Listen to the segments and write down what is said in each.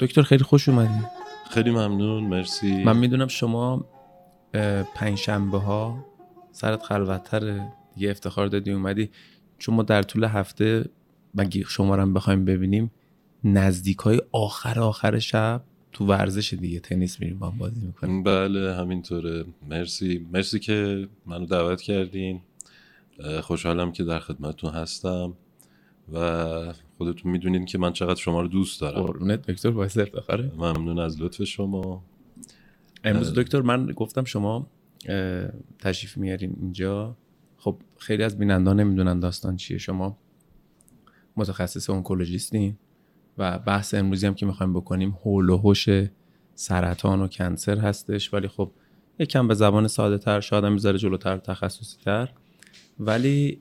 دکتر خیلی خوش اومدی. خیلی ممنون مرسی. من می‌دونم شما پنج شنبه ها سرت خلوتتره. دیگه افتخار دادی اومدی. چون ما در طول هفته مگه شما رو بخوایم ببینیم نزدیک های آخر آخر شب تو ورزش دیگه تنیس میریم با هم بازی می‌کنیم. بله همینطوره. مرسی. مرسی که منو دعوت کردین. خوشحالم که در خدمتتون هستم و خودتون می‌دونین که من چقدر شما رو دوست دارم. قربونت دکتر باعث افتخاره ممنون از لطف شما. امروز دکتر من گفتم شما تشریف میارین اینجا. خب خیلی از بینندان نمی‌دونن داستان چیه. شما متخصص اونکولوژیستین و بحث امروزی هم که می‌خوایم بکنیم حول و حوش سرطان و کنسر هستش. ولی خب یکم به زبان ساده تر شاید هم می‌ذاره جلوتر تخصصی تر ولی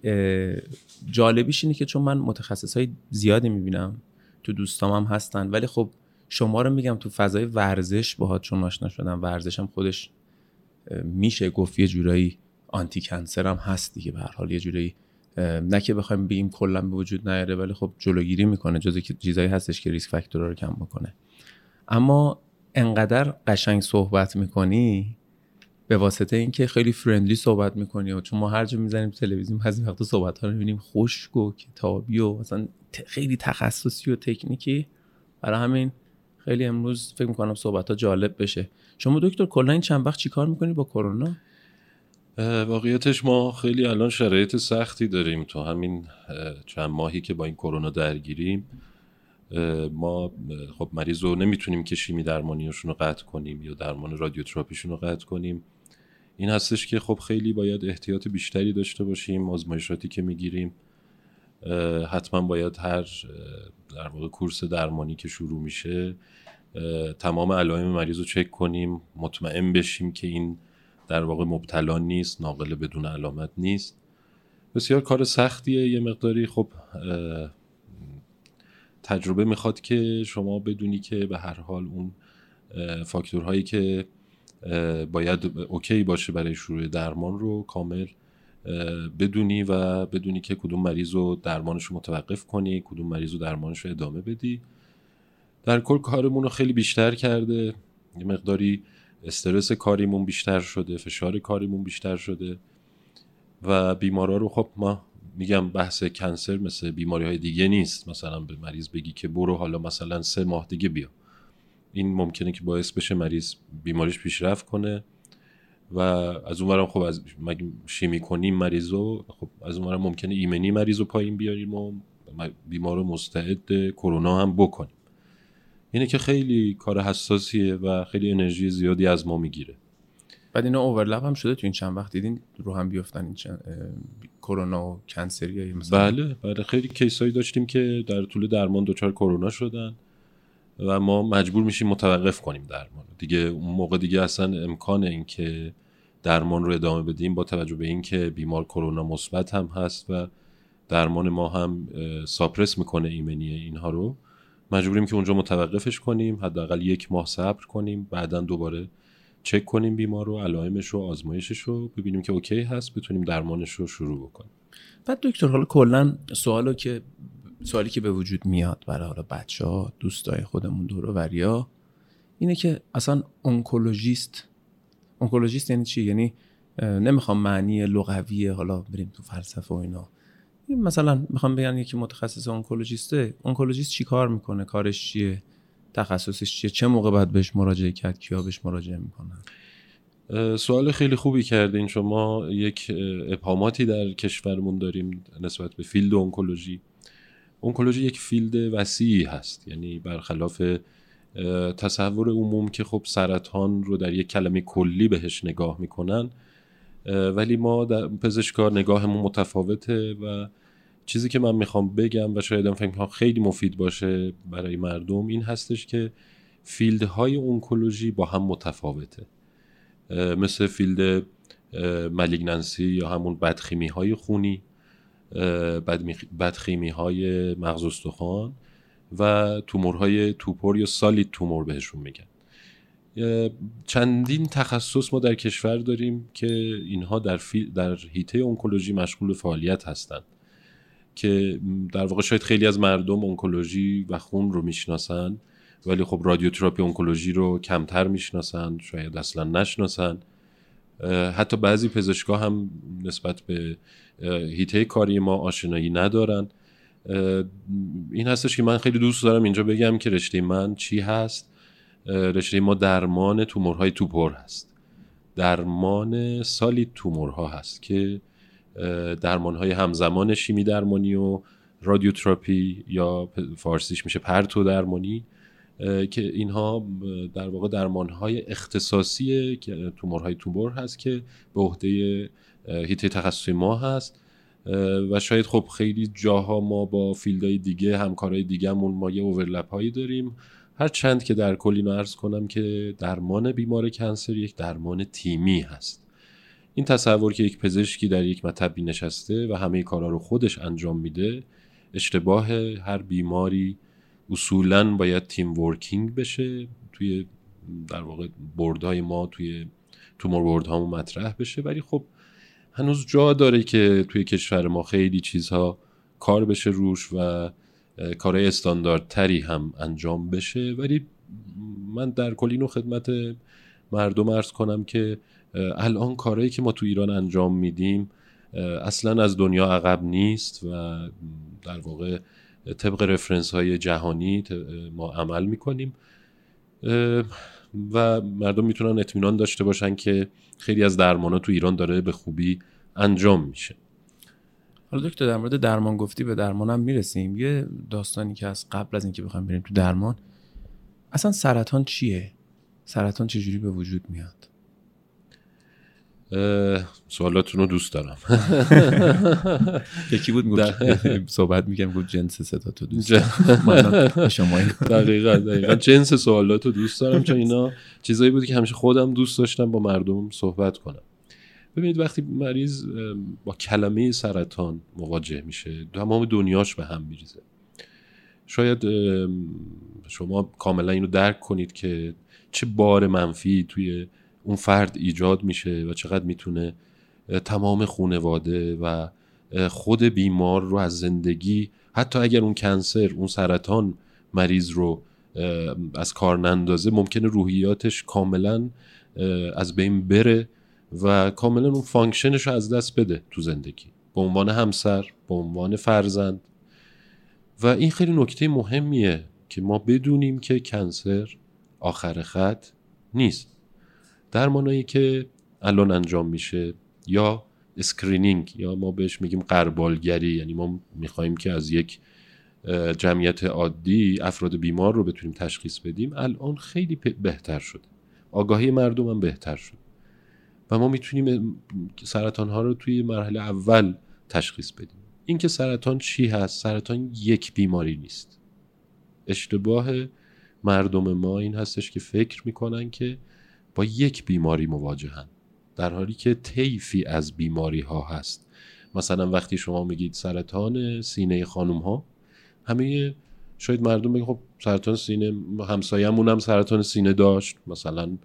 جالبیش اینه که چون من متخصص های زیادی می‌بینم تو دوستام هم هستن ولی خب شما رو میگم تو فضای ورزش باهات چون آشنا شدم ورزش هم خودش میشه گفت یه جورایی آنتی کنسر هم هست دیگه به هر حال یه جورایی نه که بخوایم بگیم کلا به وجود نیاره ولی خب جلوگیری می‌کنه جز چیزایی هستش که ریسک فاکتورها رو کم بکنه. اما انقدر قشنگ صحبت می‌کنی به واسطه اینکه خیلی فرندلی صحبت می‌کنی و چون ما هر جا می‌زنیم تلویزیون بعضی وقتا صحبت ها رو می‌بینیم خشک و کتابی و مثلا خیلی تخصصی و تکنیکی. برای همین خیلی امروز فکر می‌کنم صحبت ها جالب بشه. شما دکتر کلا این چند وقت چیکار می‌کنی با کرونا؟ واقعیتش ما خیلی الان شرایط سختی داریم تو همین چند ماهی که با این کرونا درگیریم. ما خب مریض رو نمی‌تونیم که شیمی درمانیشون رو قطع کنیم یا درمان رادیوتراپیشون رو قطع کنیم. این هستش که خب خیلی باید احتیاط بیشتری داشته باشیم آزمایشاتی که می‌گیریم. حتما باید هر در واقع کورس درمانی که شروع میشه تمام علائم مریض رو چک کنیم مطمئن بشیم که این در واقع مبتلا نیست ناقل بدون علامت نیست. بسیار کار سختیه یه مقداری خب تجربه می‌خواد که شما بدونی که به هر حال اون فاکتورهایی که باید اوکی باشه برای شروع درمان رو کامل بدونی و بدونی که کدوم مریض رو درمانش رو متوقف کنی کدوم مریض رو درمانش رو ادامه بدی. در کل کارمون رو خیلی بیشتر کرده یه مقداری استرس کاریمون بیشتر شده فشار کاریمون بیشتر شده و بیمارا رو خب ما میگم بحث کنسر مثل بیماری های دیگه نیست. مثلا به مریض بگی که برو حالا مثلا سه ماه دیگه بیا. این ممکنه که باعث بشه مریض بیماریش پیشرفت کنه و از اونورم خب از شیمی کنیم مریضو خب از اونورم ممکنه ایمنی مریض رو پایین بیاریم و بیمار رو مستعد کرونا هم بکنیم. اینه که خیلی کار حساسیه و خیلی انرژی زیادی از ما می‌گیره. بعد اینا اوورلپ هم شده تو این چند وقت دیدین رو هم بیفتن این کرونا و کنسری مثلا؟ بله بله خیلی کیسایی داشتیم که در طول درمان دچار کرونا شدن. و ما مجبور میشیم متوقف کنیم درمان. دیگه اون موقع دیگه اصلا امکان این که درمان رو ادامه بدیم با توجه به اینکه بیمار کرونا مثبت هم هست و درمان ما هم ساپرس می‌کنه ایمنی اینها رو. مجبوریم که اونجا متوقفش کنیم حداقل یک ماه صبر کنیم بعدا دوباره چک کنیم بیمار رو علائمش رو آزمایشش رو ببینیم که اوکی هست بتونیم درمانش رو شروع بکنیم. بعد دکتر حالا کلا سوالو که سوالی که به وجود میاد برای حالا بچه ها دوستای خودمون دور وریا اینه که اصلا اونکولوژیست اونکولوژیست یعنی چی؟ یعنی نمی‌خوام معنی لغوی حالا بریم تو فلسفه و اینا. مثلا می‌خوام بگم یکی متخصص اونکولوژیسته اونکولوژیست چی کار می‌کنه؟ کارش چیه؟ تخصصش چیه؟ چه موقع باید بهش مراجعه کرد؟ کیا بهش مراجعه می‌کنن؟ سوال خیلی خوبی کردین. شما یک ابهاماتی در کشورمون داریم نسبت به field اونکولوژی. اونکولوژی یک field وسیعی هست. یعنی برخلاف تصور عموم که خب سرطان رو در یک کلمه کلی بهش نگاه می‌کنن ولی ما در پزشکا نگاهمون متفاوته و چیزی که من می‌خوام بگم و شاید فکر خیلی مفید باشه برای مردم این هستش که field های اونکولوژی با هم متفاوته. مثل فیلد ملیگننسی یا همون بدخیمی های خونی. بدخیمی های مغز استخوان و تومورهای توپور یا سالید تومور بهشون میگن. چندین تخصص ما در کشور داریم که اینها در, در هیته اونکولوژی مشغول فعالیت هستند که در واقع شاید خیلی از مردم اونکولوژی و خون رو می‌شناسن ولی خب رادیوتراپی اونکولوژی رو کمتر می‌شناسن شاید اصلا نشناسن. حتی بعضی پزشکا هم نسبت به هیته کاری ما آشنایی ندارن. این هستش که من خیلی دوست دارم اینجا بگم که رشته من چی هست. رشته ما درمان تومورهای توپر هست. درمان سالی تومورها هست که درمانهای همزمان شیمی درمانی و رادیوتراپی یا فارسیش میشه پرتو درمانی که اینها در واقع درمانهای اختصاصی که تومورهای تومور هست که به عهده حیطه تخصصی ما هست. و شاید خب خیلی جاها ما با field های دیگه همکارای دیگهمون ما یه overlap هایی داریم. هر چند که در کل اینو عرض کنم که درمان بیمار cancer یک درمان تیمی هست. این تصور که یک پزشکی در یک مطبی نشسته و همه کارا رو خودش انجام میده اشتباه هر بیماری اصولا باید تیم ورکینگ بشه. توی در واقع بردهای ما توی تومور برد هامون مطرح بشه. ولی خب هنوز جا داره که توی کشور ما خیلی چیزها کار بشه روش و کارهای استانداردتری هم انجام بشه. ولی من در کل اینو خدمت مردم ارز کنم که الان کارهایی که ما تو ایران انجام میدیم اصلا از دنیا عقب نیست و در واقع طبق رفرنس های جهانی ما عمل می‌کنیم. و مردم می‌تونن اطمینان داشته باشن که خیلی از درمان تو ایران داره به خوبی انجام میشه. حالا دکتر در مورد درمان گفتی به درمانم می‌رسیم. یه داستانی که از قبل از اینکه بخوایم بریم تو درمان. اصلا سرطان چیه؟ سرطان چجوری به وجود میاد؟ سوالاتون رو دوست دارم. یکی بود صحبت میگم گفت جنس صدا تو دوست شما دقیقا دقیقا. جنس سوالات رو دوست دارم چون اینا چیزایی بود که همیشه خودم دوست داشتم با مردم صحبت کنم. ببینید وقتی مریض با کلمه سرطان مواجه میشه تمام دنیاش به هم میریزه. شاید شما کاملا اینو درک کنید که چه بار منفی توی اون فرد ایجاد میشه و چقدر می‌تونه تمام خونواده و خود بیمار رو از زندگی حتی اگر اون cancer اون سرطان مریض رو از کار نندازه ممکنه روحیاتش کاملا از بین بره و کاملا اون function ش رو از دست بده تو زندگی. به عنوان همسر به عنوان فرزند. و این خیلی نکته مهمیه که ما بدونیم که cancer آخر خط نیست. درمانایی که الان انجام میشه یا screening یا ما بهش میگیم غربالگری یعنی ما می‌خوایم که از یک جمعیت عادی افراد بیمار رو بتونیم تشخیص بدیم الان خیلی بهتر شده. آگاهی مردم هم بهتر شد و ما می‌تونیم سرطان ها رو توی مرحله اول تشخیص بدیم. اینکه سرطان چی هست؟ سرطان یک بیماری نیست. اشتباه مردم ما این هستش که فکر می‌کنن که با یک بیماری مواجهن در حالی که طیفی از بیماری ها هست. مثلا وقتی شما میگید سرطان سینه خانم ها همه شاید مردم بگن خب سرطان سینه همسایه‌مون هم سرطان سینه داشت مثلا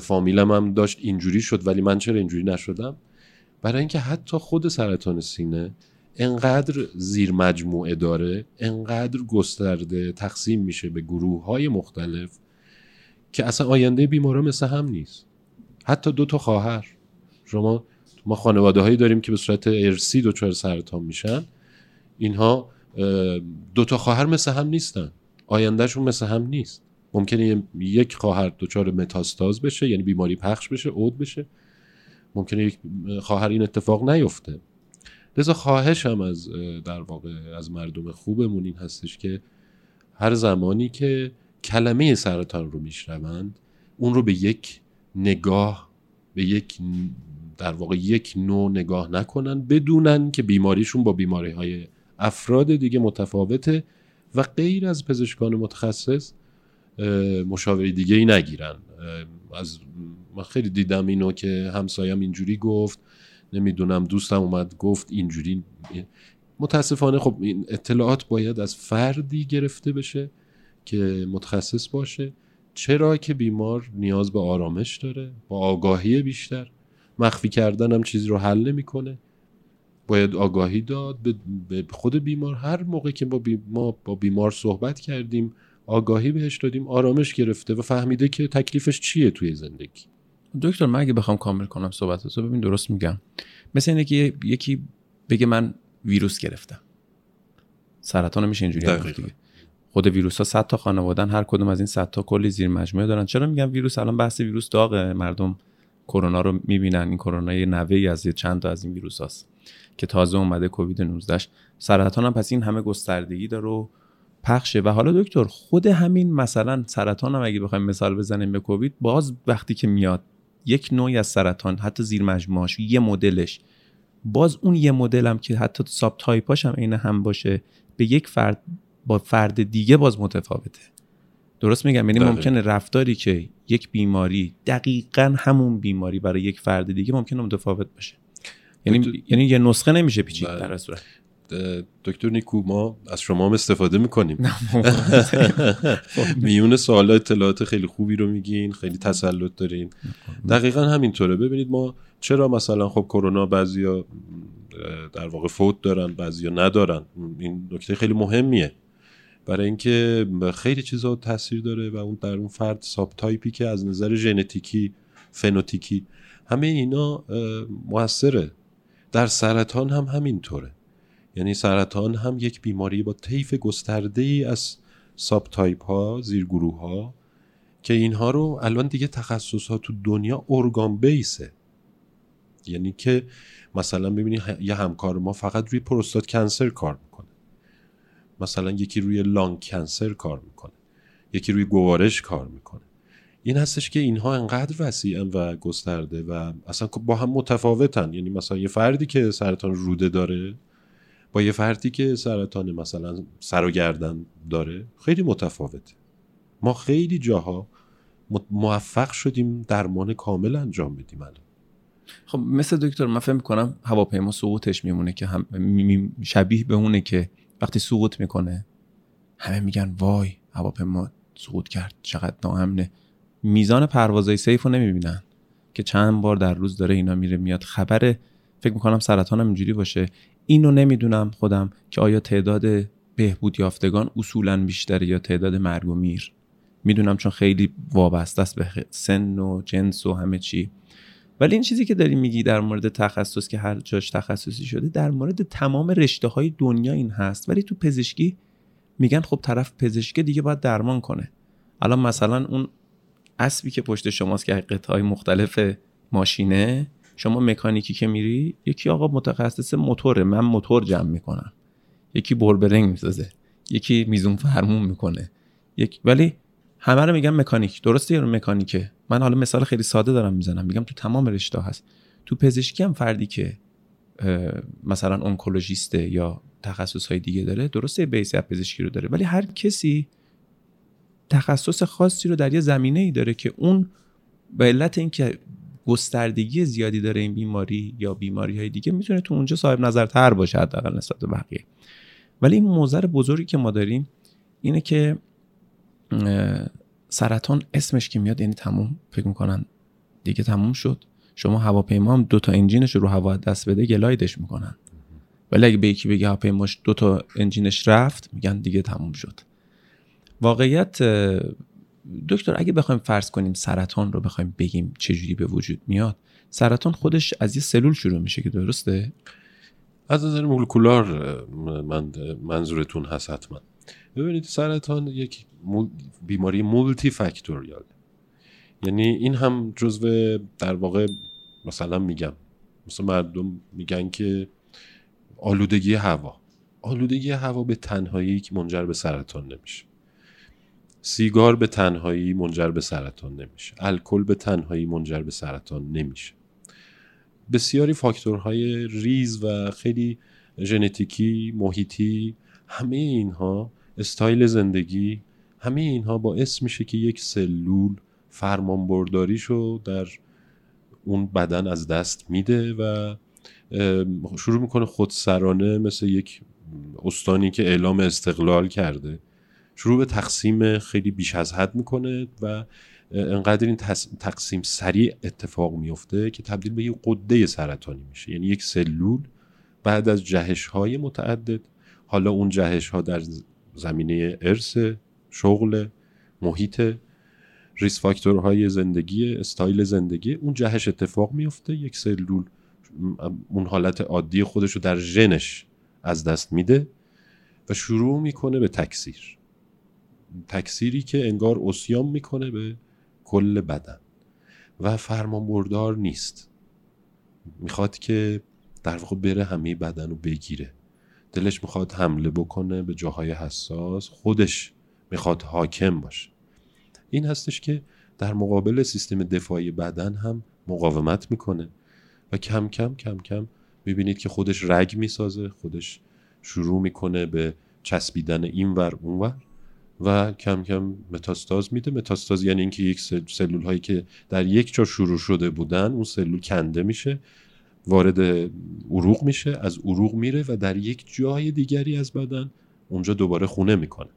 فامیلم هم داشت اینجوری شد ولی من چرا اینجوری نشدم؟ برای اینکه حتی خود سرطان سینه انقدر زیر مجموعه داره انقدر گسترده تقسیم میشه به گروه های مختلف که اصلا آینده بیمارا مثل هم نیست. حتی دو تا خواهر. شما ما خانواده هایی داریم که به صورت ارسی دچار سرطان میشن. اینها دو تا خواهر مثل هم نیستن. آیندهشون مثل هم نیست. ممکنه یک خواهر دچار متاستاز بشه یعنی بیماری پخش بشه عود بشه. ممکنه یک خواهر این اتفاق نیفته. لذا خواهش هم از در واقع از مردم خوبمون این هستش که هر زمانی که کلمه سرطان رو میشنوند اون رو به یک نگاه به یک در واقع یک نوع نگاه نکنن بدونن که بیماریشون با بیماری های افراد دیگه متفاوته و غیر از پزشکان متخصص مشاوره دیگه ای نگیرن از من خیلی دیدم اینو که همسایم اینجوری گفت نمی‌دونم دوستم اومد گفت اینجوری متاسفانه خب این اطلاعات باید از فردی گرفته بشه. که متخصص باشه. چرا که بیمار نیاز به آرامش داره با آگاهی بیشتر. مخفی کردن هم چیزی رو حل نمی‌کنه. باید آگاهی داد به خود بیمار. هر موقع که با ما با بیمار صحبت کردیم آگاهی بهش دادیم آرامش گرفته و فهمیده که تکلیفش چیه توی زندگی. دکتر من اگه بخوام کامل کنم صحبت ببین درست میگم. مثل اینه که یکی بگه من ویروس گرفتم. سرطان میشه اینجوری دیگه. خود ویروس ها 100 تا خانوادن هر کدوم از این 100 تا کلی زیر مجموعه دارن. چرا میگم ویروس؟ الان بحث ویروس داغه. مردم کرونا رو می‌بینن. این کرونا یه نوعی از چند تا از این ویروس هاست که تازه اومده کووید 19 سرطان هم پس این همه گستردگی داره و پخشه. و حالا دکتر خود همین مثلا سرطان هم اگه بخوایم مثال بزنیم به کووید باز وقتی که میاد یک نوعی از سرطان حتی زیر مجموعهش یه مدلش باز اون یه مدل هم که حتی ساب تایپاش هم عین هم باشه به یک فرد با فرد دیگه باز متفاوته. درست میگم؟ یعنی ممکنه رفتاری که یک بیماری دقیقا همون بیماری برای یک فرد دیگه ممکنه متفاوت باشه. یعنی یعنی یه نسخه نمیشه پیچید بله. در صورت. دکتر نیکو ما از شما هم استفاده می‌کنیم. میون سوال اطلاعات خیلی خوبی رو میگین خیلی تسلط دارین. دقیقا همینطوره. ببینید ما چرا مثلا خب کرونا بعضیا در واقع فوت دارن بعضیا ندارن. این نکته خیلی مهمیه. برای اینکه خیلی چیزا تاثیر داره و اون در اون فرد subtype ی که از نظر ژنتیکی فنوتیپی همه اینا موثره. در سرطان هم همینطوره. یعنی سرطان هم یک بیماری با طیف گسترده ای از subtype ها زیرگروه ها که اینها رو الان دیگه تخصص ها تو دنیا organ base ه. یعنی که مثلا ببینی یه همکار ما فقط روی prostate cancer کار می‌کنه. مثلا یکی روی lung cancer کار می‌کنه یکی روی گوارش کار می‌کنه. این هستش که اینها انقدر وسیعن و گسترده و اصلا با هم متفاوتن. یعنی مثلا یه فردی که سرطان روده داره با یه فردی که سرطان مثلا سر و گردن داره خیلی متفاوته. ما خیلی جاها موفق شدیم درمان کامل انجام بدیم الان. خب مثل دکتر من فهم کنم هواپیما سقوطش میمونه که هم شبیه به اونه که وقتی سقوط می‌کنه. همه میگن وای هواپیما سقوط کرد چقدر ناامنه. میزان پروازهای سیف نمی‌بینن. که چند بار در روز داره اینا میره میاد. خبر فکر می‌کنم سرطان هم اینجوری باشه. اینو نمی‌دونم خودم که آیا تعداد بهبود یافتگان اصولا بیشتره یا تعداد مرگ و میر. می‌دونم چون خیلی وابسته است به سن و جنس و همه چی. ولی این چیزی که داری میگی در مورد تخصص که هر جاش تخصصی شده در مورد تمام رشته های دنیا این هست. ولی تو پزشکی میگن خب طرف پزشکی دیگه باید درمان کنه. الان مثلا اون اسبی که پشت شماست که قطعه مختلف ماشینه شما مکانیکی که میری یکی آقا متخصص موتوره من موتور جمع می‌کنم. یکی بربرنگ می‌سازه. یکی میزون فرمون می‌کنه. یک ولی همه رو میگم مکانیک. درسته یا مکانیکه؟ من حالا مثال خیلی ساده دارم می‌زنم. میگم تو تمام رشته هست. تو پزشکی هم فردی که مثلا اونکولوژیسته یا تخصص های دیگه داره درسته بیس پزشکی رو داره ولی هر کسی تخصص خاصی رو در یه زمینه ای داره که اون به علت اینکه گستردگی زیادی داره این بیماری یا بیماری های دیگه می‌تونه تو اونجا صاحب نظرتر باشه حداقل نسبت به بقیه. ولی این موزر بزرگی که ما داریم اینه که سرطان اسمش که میاد یعنی تموم فکر می‌کنن دیگه تموم شد. شما هواپیما هم دو تا انجینش رو هوا دست بده گلایدش می‌کنن. ولی اگه به یکی بگه هواپیماش دو تا انجینش رفت میگن دیگه تموم شد. واقعیت دکتر اگه بخوایم فرض کنیم سرطان رو بخوایم بگیم چجوری به وجود میاد سرطان خودش از یه سلول شروع میشه که درسته؟ از نظر مولکولار من منظورتون هست حتما. ببینید سرطان یک بیماری مولتی فاکتوریال یعنی این هم جزو در واقع مثلا میگم مثلا مردم میگن که آلودگی هوا. آلودگی هوا به تنهایی که منجر به سرطان نمیشه. سیگار به تنهایی منجر به سرطان نمیشه. الکل به تنهایی منجر به سرطان نمیشه. بسیاری فاکتورهای ریز و خیلی ژنتیکی محیطی همه اینها استایل زندگی همه اینها باعث میشه که یک سلول فرمانبرداریشو در اون بدن از دست میده و شروع می‌کنه خودسرانه مثل یک استانی که اعلام استقلال کرده. شروع به تقسیم خیلی بیش از حد می‌کنه و انقدر این تقسیم سریع اتفاق میفته که تبدیل به یک قده سرطانی میشه. یعنی یک سلول بعد از جهش های متعدد. حالا اون جهش ها در زمینه ارث شغل محیط ریس فاکتورهای زندگی استایل زندگی. اون جهش اتفاق میفته یک سلول اون حالت عادی خودش رو در ژنش از دست میده و شروع می‌کنه به تکثیر. تکثیری که انگار اسیام می‌کنه به کل بدن و فرمان بردار نیست. می‌خواد که در واقع بره همه بدن رو بگیره. دلش می‌خواد حمله بکنه به جاهای حساس. خودش می‌خواد حاکم باشه. این هستش که در مقابل سیستم دفاعی بدن هم مقاومت می‌کنه و کم کم کم کم می‌بینید که خودش رگ می‌سازه خودش شروع می‌کنه به چسبیدن اون ور و کم کم متاستاز میده. متاستاز یعنی اینکه یک سلول هایی که در یک جا شروع شده بودن اون سلول کنده میشه وارد عروق میشه از عروق میره و در یک جای دیگری از بدن اونجا دوباره خونه می‌کنه.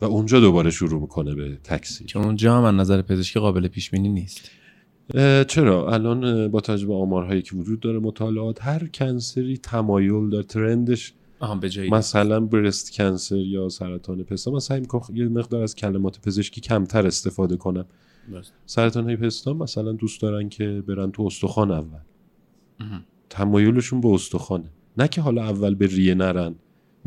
و اونجا دوباره شروع می‌کنه به تکثیر. که اونجا هم از نظر پزشکی قابل پیش بینی نیست چرا؟ الان با توجه به آمارهایی که وجود داره مطالعات هر کنسری تمایل داره ترندش به مثلا برست کنسر یا سرطان پستان من سعی می‌کنم یه مقدار از کلمات پزشکی کمتر استفاده کنم. سرطان های پستان مثلا دوست دارن که برن تو استخوان اول. تمایلشون به استخوانه. نه که حالا اول به ریه نرن.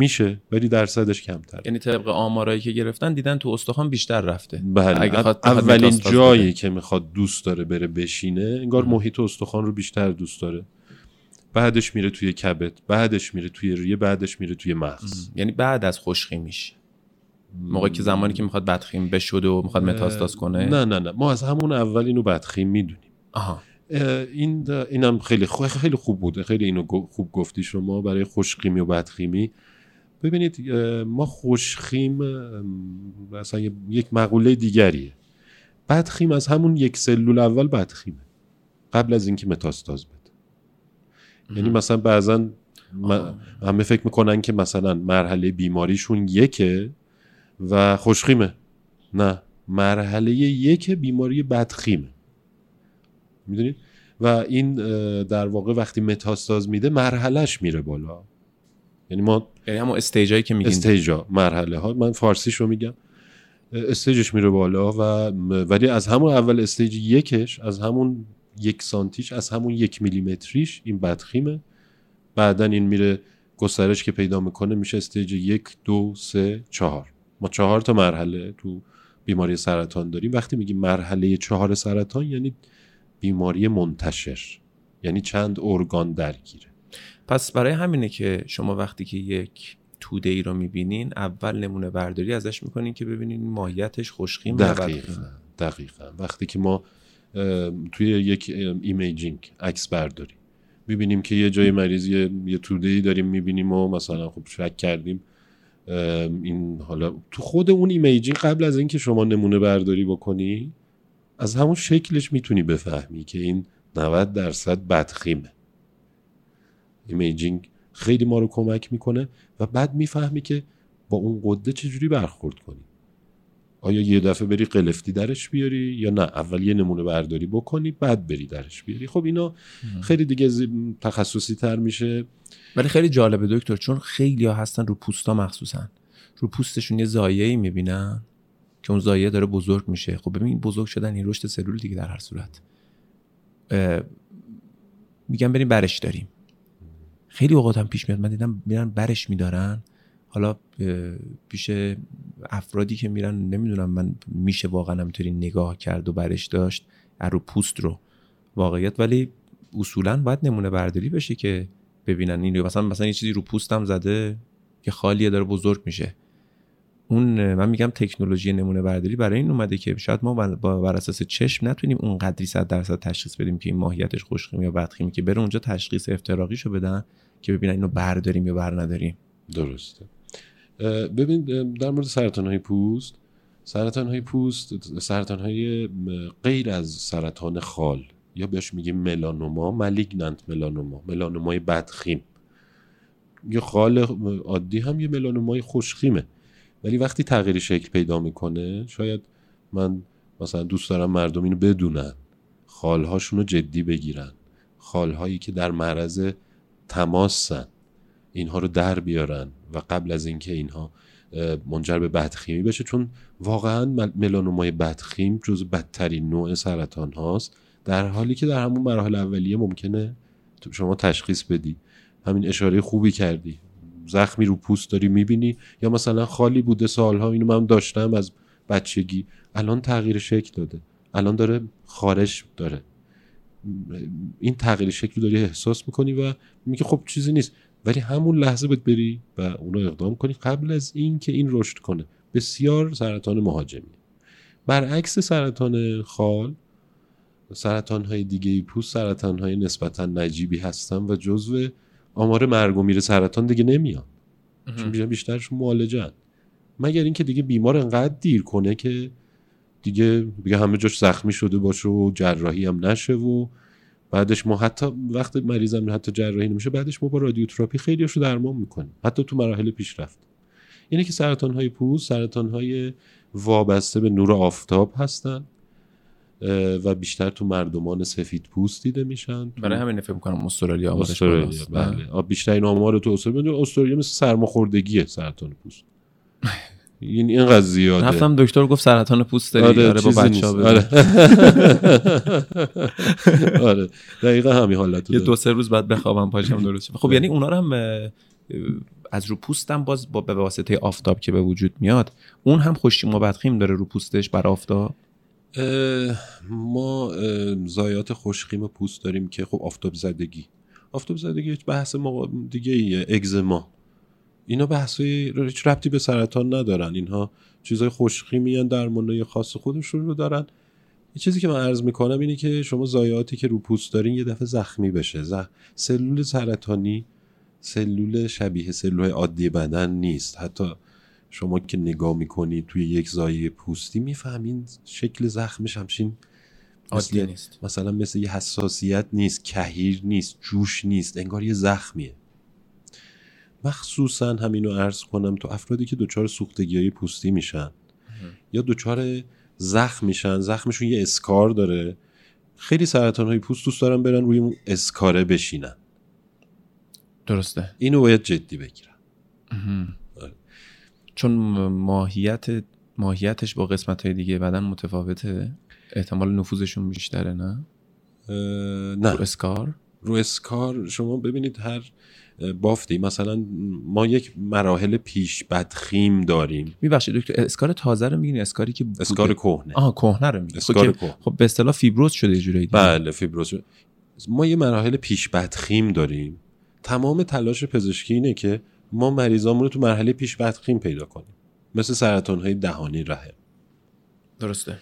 میشه ولی درصدش کمتر یعنی طبق آمارایی که گرفتن دیدن تو استخوان بیشتر رفته. بله اولین جایی که می‌خواد دوست داره بره بشینه انگار محیط استخوان رو بیشتر دوست داره. بعدش میره توی کبد بعدش میره توی ریه بعدش میره توی مغز. یعنی بعد از خوشخیمیش موقعی که زمانی که می‌خواد بدخیم بشده و می‌خواد متاستاز کنه. نه نه نه. ما از همون اول اینو بدخیم می‌دونیم. آها. این اینم خیلی خوب خیلی خوب بوده. خیلی اینو خوب گفتی شما. برای خوشخیمی و بدخیمی ببینید ما خوشخیم مثلا یک مقوله دیگریه. بدخیم از همون یک سلول اول بدخیمه. قبل از اینکه متاستاز بده. یعنی مثلا بعضا همه فکر می‌کنن که مثلا مرحله بیماریشون یکه و خوشخیمه. نه مرحله یک بیماری بدخیمه. می‌دونید؟ و این در واقع وقتی متاستاز میده مرحلهش میره بالا. یعنی ما یعنی همون استیجایی که میگین. استیجا مرحله ها من فارسیش رو میگم. استیجش میره بالا و ولی از همون اول استیج یکش از همون یک سانتیش از همون یک میلیمتریش این بدخیمه. بعدا این میره گسترش که پیدا می‌کنه میشه استیج یک دو سه چهار. ما چهار تا مرحله تو بیماری سرطان داریم. وقتی میگیم مرحله چهار سرطان یعنی بیماری منتشر. یعنی چند ارگان درگیره. پس برای همینه که شما وقتی که یک توده ای رو می‌بینین اول نمونه برداری ازش می‌کنین که ببینین ماهیتش خوشخیم دقیقا دقیقا. وقتی که ما توی یک imaging عکس برداریم می‌بینیم که یه جای مریض یه, توده ای داریم می‌بینیم و مثلا خب شک کردیم این حالا تو خود اون imaging قبل از اینکه شما نمونه برداری بکنی از همون شکلش می‌تونی بفهمی که این 90 درصد بدخیمه. imaging خیلی ما رو کمک می‌کنه و بعد می‌فهمی که با اون غده چجوری برخورد کنی. آیا یه دفعه بری قلفتی درش بیاری یا نه؟ اول یه نمونه برداری بکنی بعد بری درش بیاری. خب اینا خیلی دیگه تخصصی تر میشه. ولی خیلی جالبه دکتر چون خیلی ها هستن رو پوستا مخصوصا. رو پوستشون یه زایه می‌بینن که اون زایه داره بزرگ میشه. خب ببین بزرگ شدن این رشد سلول دیگه در هر صورت. میگن بریم برش داریم. خیلی اوقات هم پیش میاد. من دیدم میرن برش میدارن. حالا پیش افرادی که میرن نمی‌دونم من میشه واقعا همینطوری نگاه کرد و برش داشت رو پوست رو واقعیت. ولی اصولا باید نمونه برداری بشه که ببینن. این مثلا مثلا یه چیزی رو پوستم زده که خالیه داره بزرگ میشه. اون من میگم تکنولوژی نمونه برداری برای این اومده که شاید ما بر اساس چشم نتونیم اون قدری صد درصد تشخیص بدیم که این ماهیتش خوشخیمی یا بدخیمی که بره اونجا تشخیص افتراقیشو بدن که ببینن اینو برداریم یا بر نداریم درسته ببین در مورد سرطان های پوست سرطان های پوست سرطان های غیر از سرطان خال یا بهش میگیم ملانوما ملیگننت ملانوما ملانومای بدخیم. یه خال عادی هم یه ملانومای خوشخیمه ولی وقتی تغییر شکل پیدا می‌کنه شاید من مثلا دوست دارم مردم اینو بدونن. خالهاشون رو جدی بگیرن. خالهایی که در معرض تماسن. اینها رو در بیارن و قبل از اینکه اینها منجر به بدخیمی بشه چون واقعا ملانومای بدخیم جز بدترین نوع سرطان هاست. در حالی که در همون مراحل اولیه ممکنه شما تشخیص بدی. همین اشاره خوبی کردی. زخمی رو پوست داری می‌بینی؟ یا مثلا خالی بوده سالها اینو من داشتم از بچگی. الان تغییر شکل داده. الان داره خارش داره. این تغییر شکل داری احساس می‌کنی و میگه خب چیزی نیست. ولی همون لحظه باید بری و اونو اقدام کنی قبل از این که این رشد کنه. بسیار سرطان مهاجمی. برعکس سرطان خال سرطان های دیگه پوست سرطان های نسبتا نجیبی هستن و جزو آمار مرگ و میره سرطان دیگه نمیان چون بیشترشون معالجن. مگر اینکه دیگه بیمار انقدر دیر کنه که دیگه دیگه همه جاش زخمی شده باشه و جراحی هم نشه و بعدش ما حتی وقت مریضم حتی جراحی نمیشه بعدش ما با رادیوتراپی خیلی رو درمان می‌کنیم. حتی تو مراحل پیشرفت. اینه که سرطان های پوست سرطان های وابسته به نور آفتاب هستن. و بیشتر تو مردمان سفید پوست دیده میشن. برای همین فکر کنم استرالیا استرالیا بله. بیشتر این آمار تو استرالیا استرالیا مثل سرماخوردگی سرطان پوست. این اینقدر زیاده. رفتم دکتر گفت سرطان پوست داری. آره, آره با بچه آره. آره. دقیقا همین حالت یه دو سه روز بعد بخوابم پاشم درست خب یعنی اونا رو هم از رو پوستم باز با به واسطه آفتاب که به وجود میاد اون هم خوشی و بدخیم داره رو پوستش بر آفتاب؟ ما زایات خوشخیم پوست داریم که خب آفتاب زدگی. آفتاب زدگی بحث دیگه ایه اگزما. اینا بحثای هیچ ربطی به سرطان ندارن. اینها چیزای خوشخیمی درمانای خاص خودشون رو دارن. یه چیزی که من عرض می‌کنم اینه که شما زایاتی که رو پوست دارین یه دفعه زخمی بشه. زخ... سلول سرطانی سلول شبیه سلول عادی بدن نیست. حتی شما که نگاه می‌کنید توی یک زایه پوستی می‌فهمین شکل زخمش همچین عادی نیست. مثلا مثل یه حساسیت نیست کهیر نیست جوش نیست انگار یه زخمیه. مخصوصا همینو عرض کنم تو افرادی که دچار سوختگی های پوستی میشن یا دچار زخم میشن زخمشون یه اسکار داره خیلی سرطان های پوست دوست دارن برن روی اون اسکاره بشینن. درسته. اینو باید جدی بگیرن. چون ماهیت ماهیتش با قسمت های دیگه بدن متفاوته. احتمال نفوذشون بیشتره نه؟ نه. رو اسکار؟ رو اسکار شما ببینید هر بافتی. مثلا ما یک مراحل پیش بدخیم داریم. میبخشید دکتر اسکار تازه رو میگین؟ اسکاری که اسکار کهنه. آها کهنه رو میگین. اسکار خب, خب به اصطلاح فیبروز شده یه جوری بله فیبروز شده. ما یه مراحل پیش بدخیم داریم. تمام تلاش پزشکی اینه که ما مریضامون رو تو مرحله پیش بدخیم پیدا کنیم. مثل سرطان های دهانی رحم. درسته.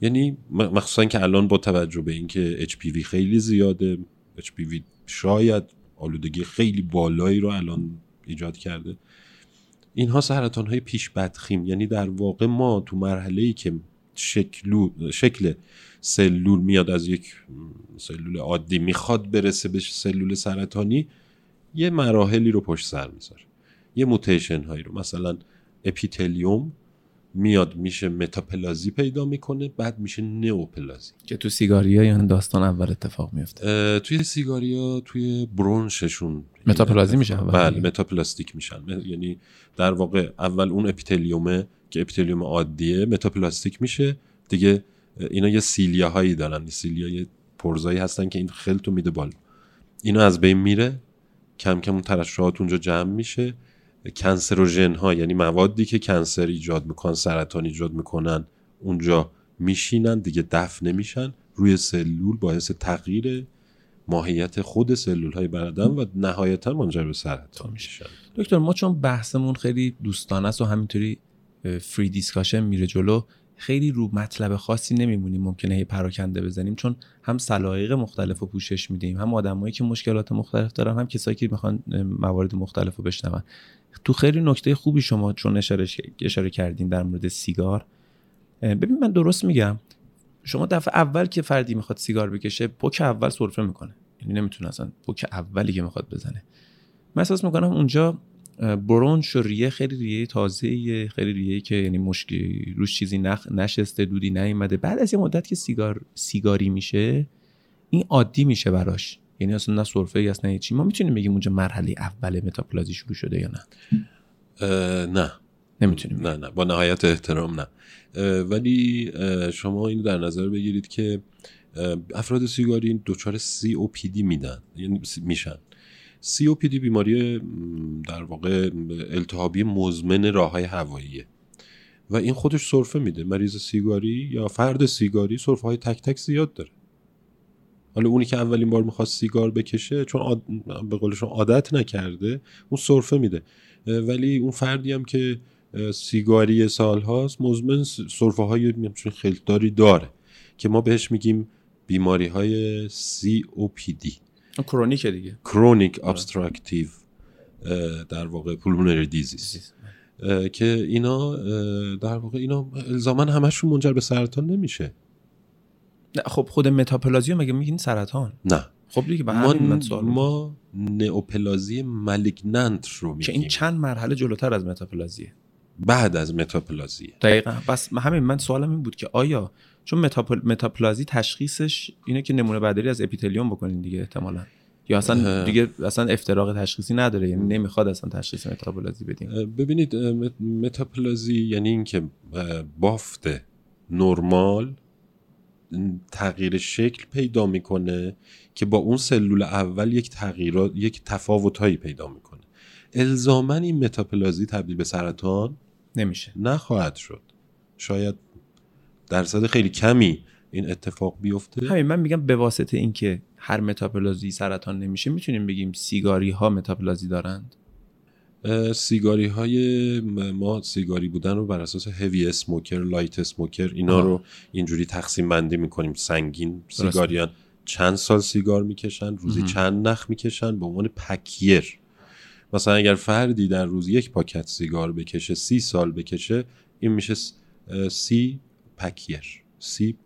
یعنی مخصوصا که الان با توجه به اینکه HPV خیلی زیاده HPV شاید آلودگی خیلی بالایی رو الان ایجاد کرده. اینها سرطان های پیش بدخیم یعنی در واقع ما تو مرحله ای که شکلو، شکل سلول میاد از یک سلول عادی می‌خواد برسه به سلول سرطانی یه مراحلی رو پشت سر می‌ذاره. یه mutation هایی رو. مثلا اپیتلیوم میاد میشه متاپلازی پیدا می‌کنه بعد میشه نئوپلازی. که تو سیگاریا یعنی داستان اول اتفاق میفته توی سیگاریا توی برونششون متاپلازی میشه بله metaplastic میشن. یعنی در واقع اول اون اپیتلیومه که اپیتلیوم عادیه metaplastic میشه. دیگه اینا یه cilia هایی دارن. cilia یه پرزایی هستن که این خلطو میده بالا. اینا از بین میره. کم کم اون ترشحات اونجا جمع میشه. cancerogen ها یعنی موادی که cancer ایجاد می‌کنن سرطان ایجاد می‌کنن اونجا میشینن دیگه دفع نمیشن. روی سلول باعث تغییر ماهیت خود سلول های بدن و نهایتا منجر به سرطان میشن. دکتر ما چون بحثمون خیلی دوستانه است و همینطوری free discussion میره جلو خیلی رو مطلب خاصی نمیمونیم ممکنه هی پراکنده بزنیم چون هم سلایق مختلف رو پوشش میدیم هم آدمایی که مشکلات مختلف دارن هم کسایی که می‌خوان موارد مختلف رو بشنون. تو خیلی نکته خوبی شما چون اشاره, اشاره کردین در مورد سیگار ببین من درست میگم. شما دفعه اول که فردی می‌خواد سیگار بکشه پوک اول سرفه می‌کنه. یعنی نمی‌تونه اصلا پوک اولی که می‌خواد بزنه. من احساس می‌کنم اونجا برونش و ریه خیلی ریه تازه خیلی ریه که یعنی مشکی روش چیزی نخ... نشسته دودی نیومده. بعد از یه مدت که سیگار سیگاری میشه این عادی میشه براش. یعنی اصلا نه سرفه ای نه ما می‌تونیم بگیم اونجا مرحله اول متاپلازی شروع شده یا نه؟ نه. نمی‌تونیم. نه نه. با نهایت احترام نه. ولی شما این در نظر بگیرید که افراد سیگاری دچار سی او پی دی میدن. یعنی میشن. دی بیماری در واقع التهابی مزمن راه های هواییه و این خودش سرفه میده. مریض سیگاری یا فرد سیگاری سرفه های تک تک زیاد داره. حالا اونی که اولین بار می‌خواست سیگار بکشه چون آد... به قولشون عادت نکرده اون سرفه میده. ولی اون فردی هم که سیگاری سال هاست مزمن سرفه های خلط‌داری داره. که ما بهش میگیم بیماری های دی chronic دیگه. chronic obstructive در واقع pulmonary disease که اینا در واقع اینا الزاما همشون منجر به سرطان نمیشه. نه خب خود متاپلازی مگه می‌گین سرطان؟ نه. خب دیگه به ما, من سوال ما نئوپلازی malignant رو میگیم که این چند مرحله جلوتر از متاپلازیه. بعد از متاپلازی دقیقا. پس همین من سوالم این بود که آیا چون متاپل... متاپلازی تشخیصش اینه که نمونه برداری از اپیتلیوم بکنین دیگه احتمالاً. یا اصلا دیگه اصلا افتراق تشخیصی نداره یعنی نمی‌خواد اصلا تشخیص متاپلازی بدیم ببینید متاپلازی یعنی اینکه بافت نرمال تغییر شکل پیدا می‌کنه که با اون سلول اول یک تغییرات یک تفاوتهایی پیدا می‌کنه. الزاما این متاپلازی تبدیل به سرطان نمیشه. نخواهد شد. شاید درصد خیلی کمی این اتفاق بیفته؟ همین من میگم به واسطه اینکه هر متاپلازی سرطان نمیشه می‌تونیم بگیم سیگاری ها متاپلازی دارند سیگاری های ما سیگاری بودن رو بر اساس heavy smoker light smoker اینا رو اینجوری تقسیم بندی می‌کنیم. سنگین سیگاری‌ان چند سال سیگار می‌کشن روزی چند نخ می‌کشن به عنوان pack-year. مثلا اگر فردی در روز یک پاکت سیگار بکشه سی سال بکشه این میشه سی pack-year سی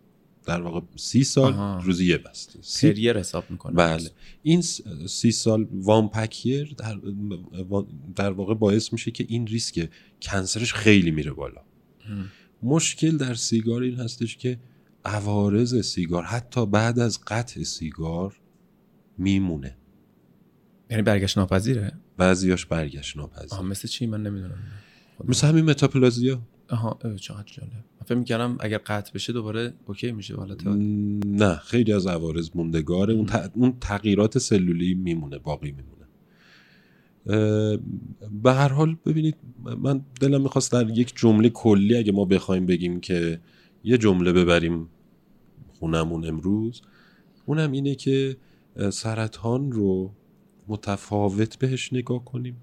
در واقع سی سال آها. روزی یه بسته. سی... حساب می‌کنه. بله. این سی سال وام پکیر در, در واقع باعث میشه که این ریسک کنسرش خیلی میره بالا. مشکل در سیگار این هستش که عوارض سیگار حتی بعد از قطع سیگار میمونه. یعنی برگشت ناپذیره؟ بعضیاش برگشت ناپذیره مثل چی؟ من نمی‌دونم. مثل همین متاپلازیا. آها چقدر جالب. فکر می‌کردم اگر قطع بشه دوباره اوکی میشه حالا نه خیلی از عوارض موندگاره اون, اون تغییرات سلولی میمونه باقی میمونه. به هر حال ببینید من دلم می‌خواست در یک جمله کلی اگه ما بخوایم بگیم که یه جمله ببریم خونمون امروز اونم اینه که سرطان رو متفاوت بهش نگاه کنیم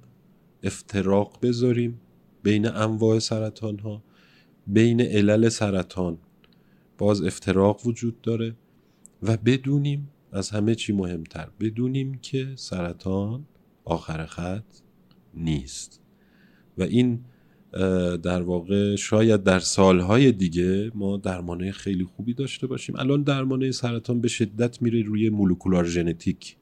افتراق بذاریم بین انواع سرطان ها بین علل سرطان باز افتراق وجود داره و بدونیم از همه چی مهمتر بدونیم که سرطان آخر خط نیست. و این در واقع شاید در سالهای دیگه ما درمانه خیلی خوبی داشته باشیم. الان درمانه سرطان به شدت میره روی مولکولار ژنتیک.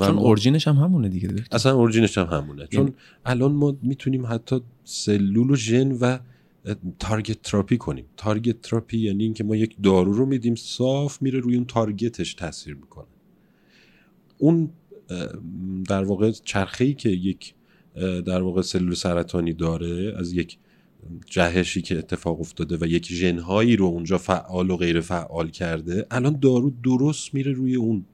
چون اورجینش هم همونه دیگه اصلا اورجینش هم همونه. چون الان ما می‌تونیم حتی سلول و ژن و target therapy کنیم. target therapy یعنی اینکه ما یک دارو رو میدیم صاف میره روی اون target ش تاثیر می‌کنه. اون در واقع چرخه که یک در واقع سلول سرطانی داره از یک جهشی که اتفاق افتاده و یک ژنهایی رو اونجا فعال و غیر فعال کرده الان دارو درست میره روی اون.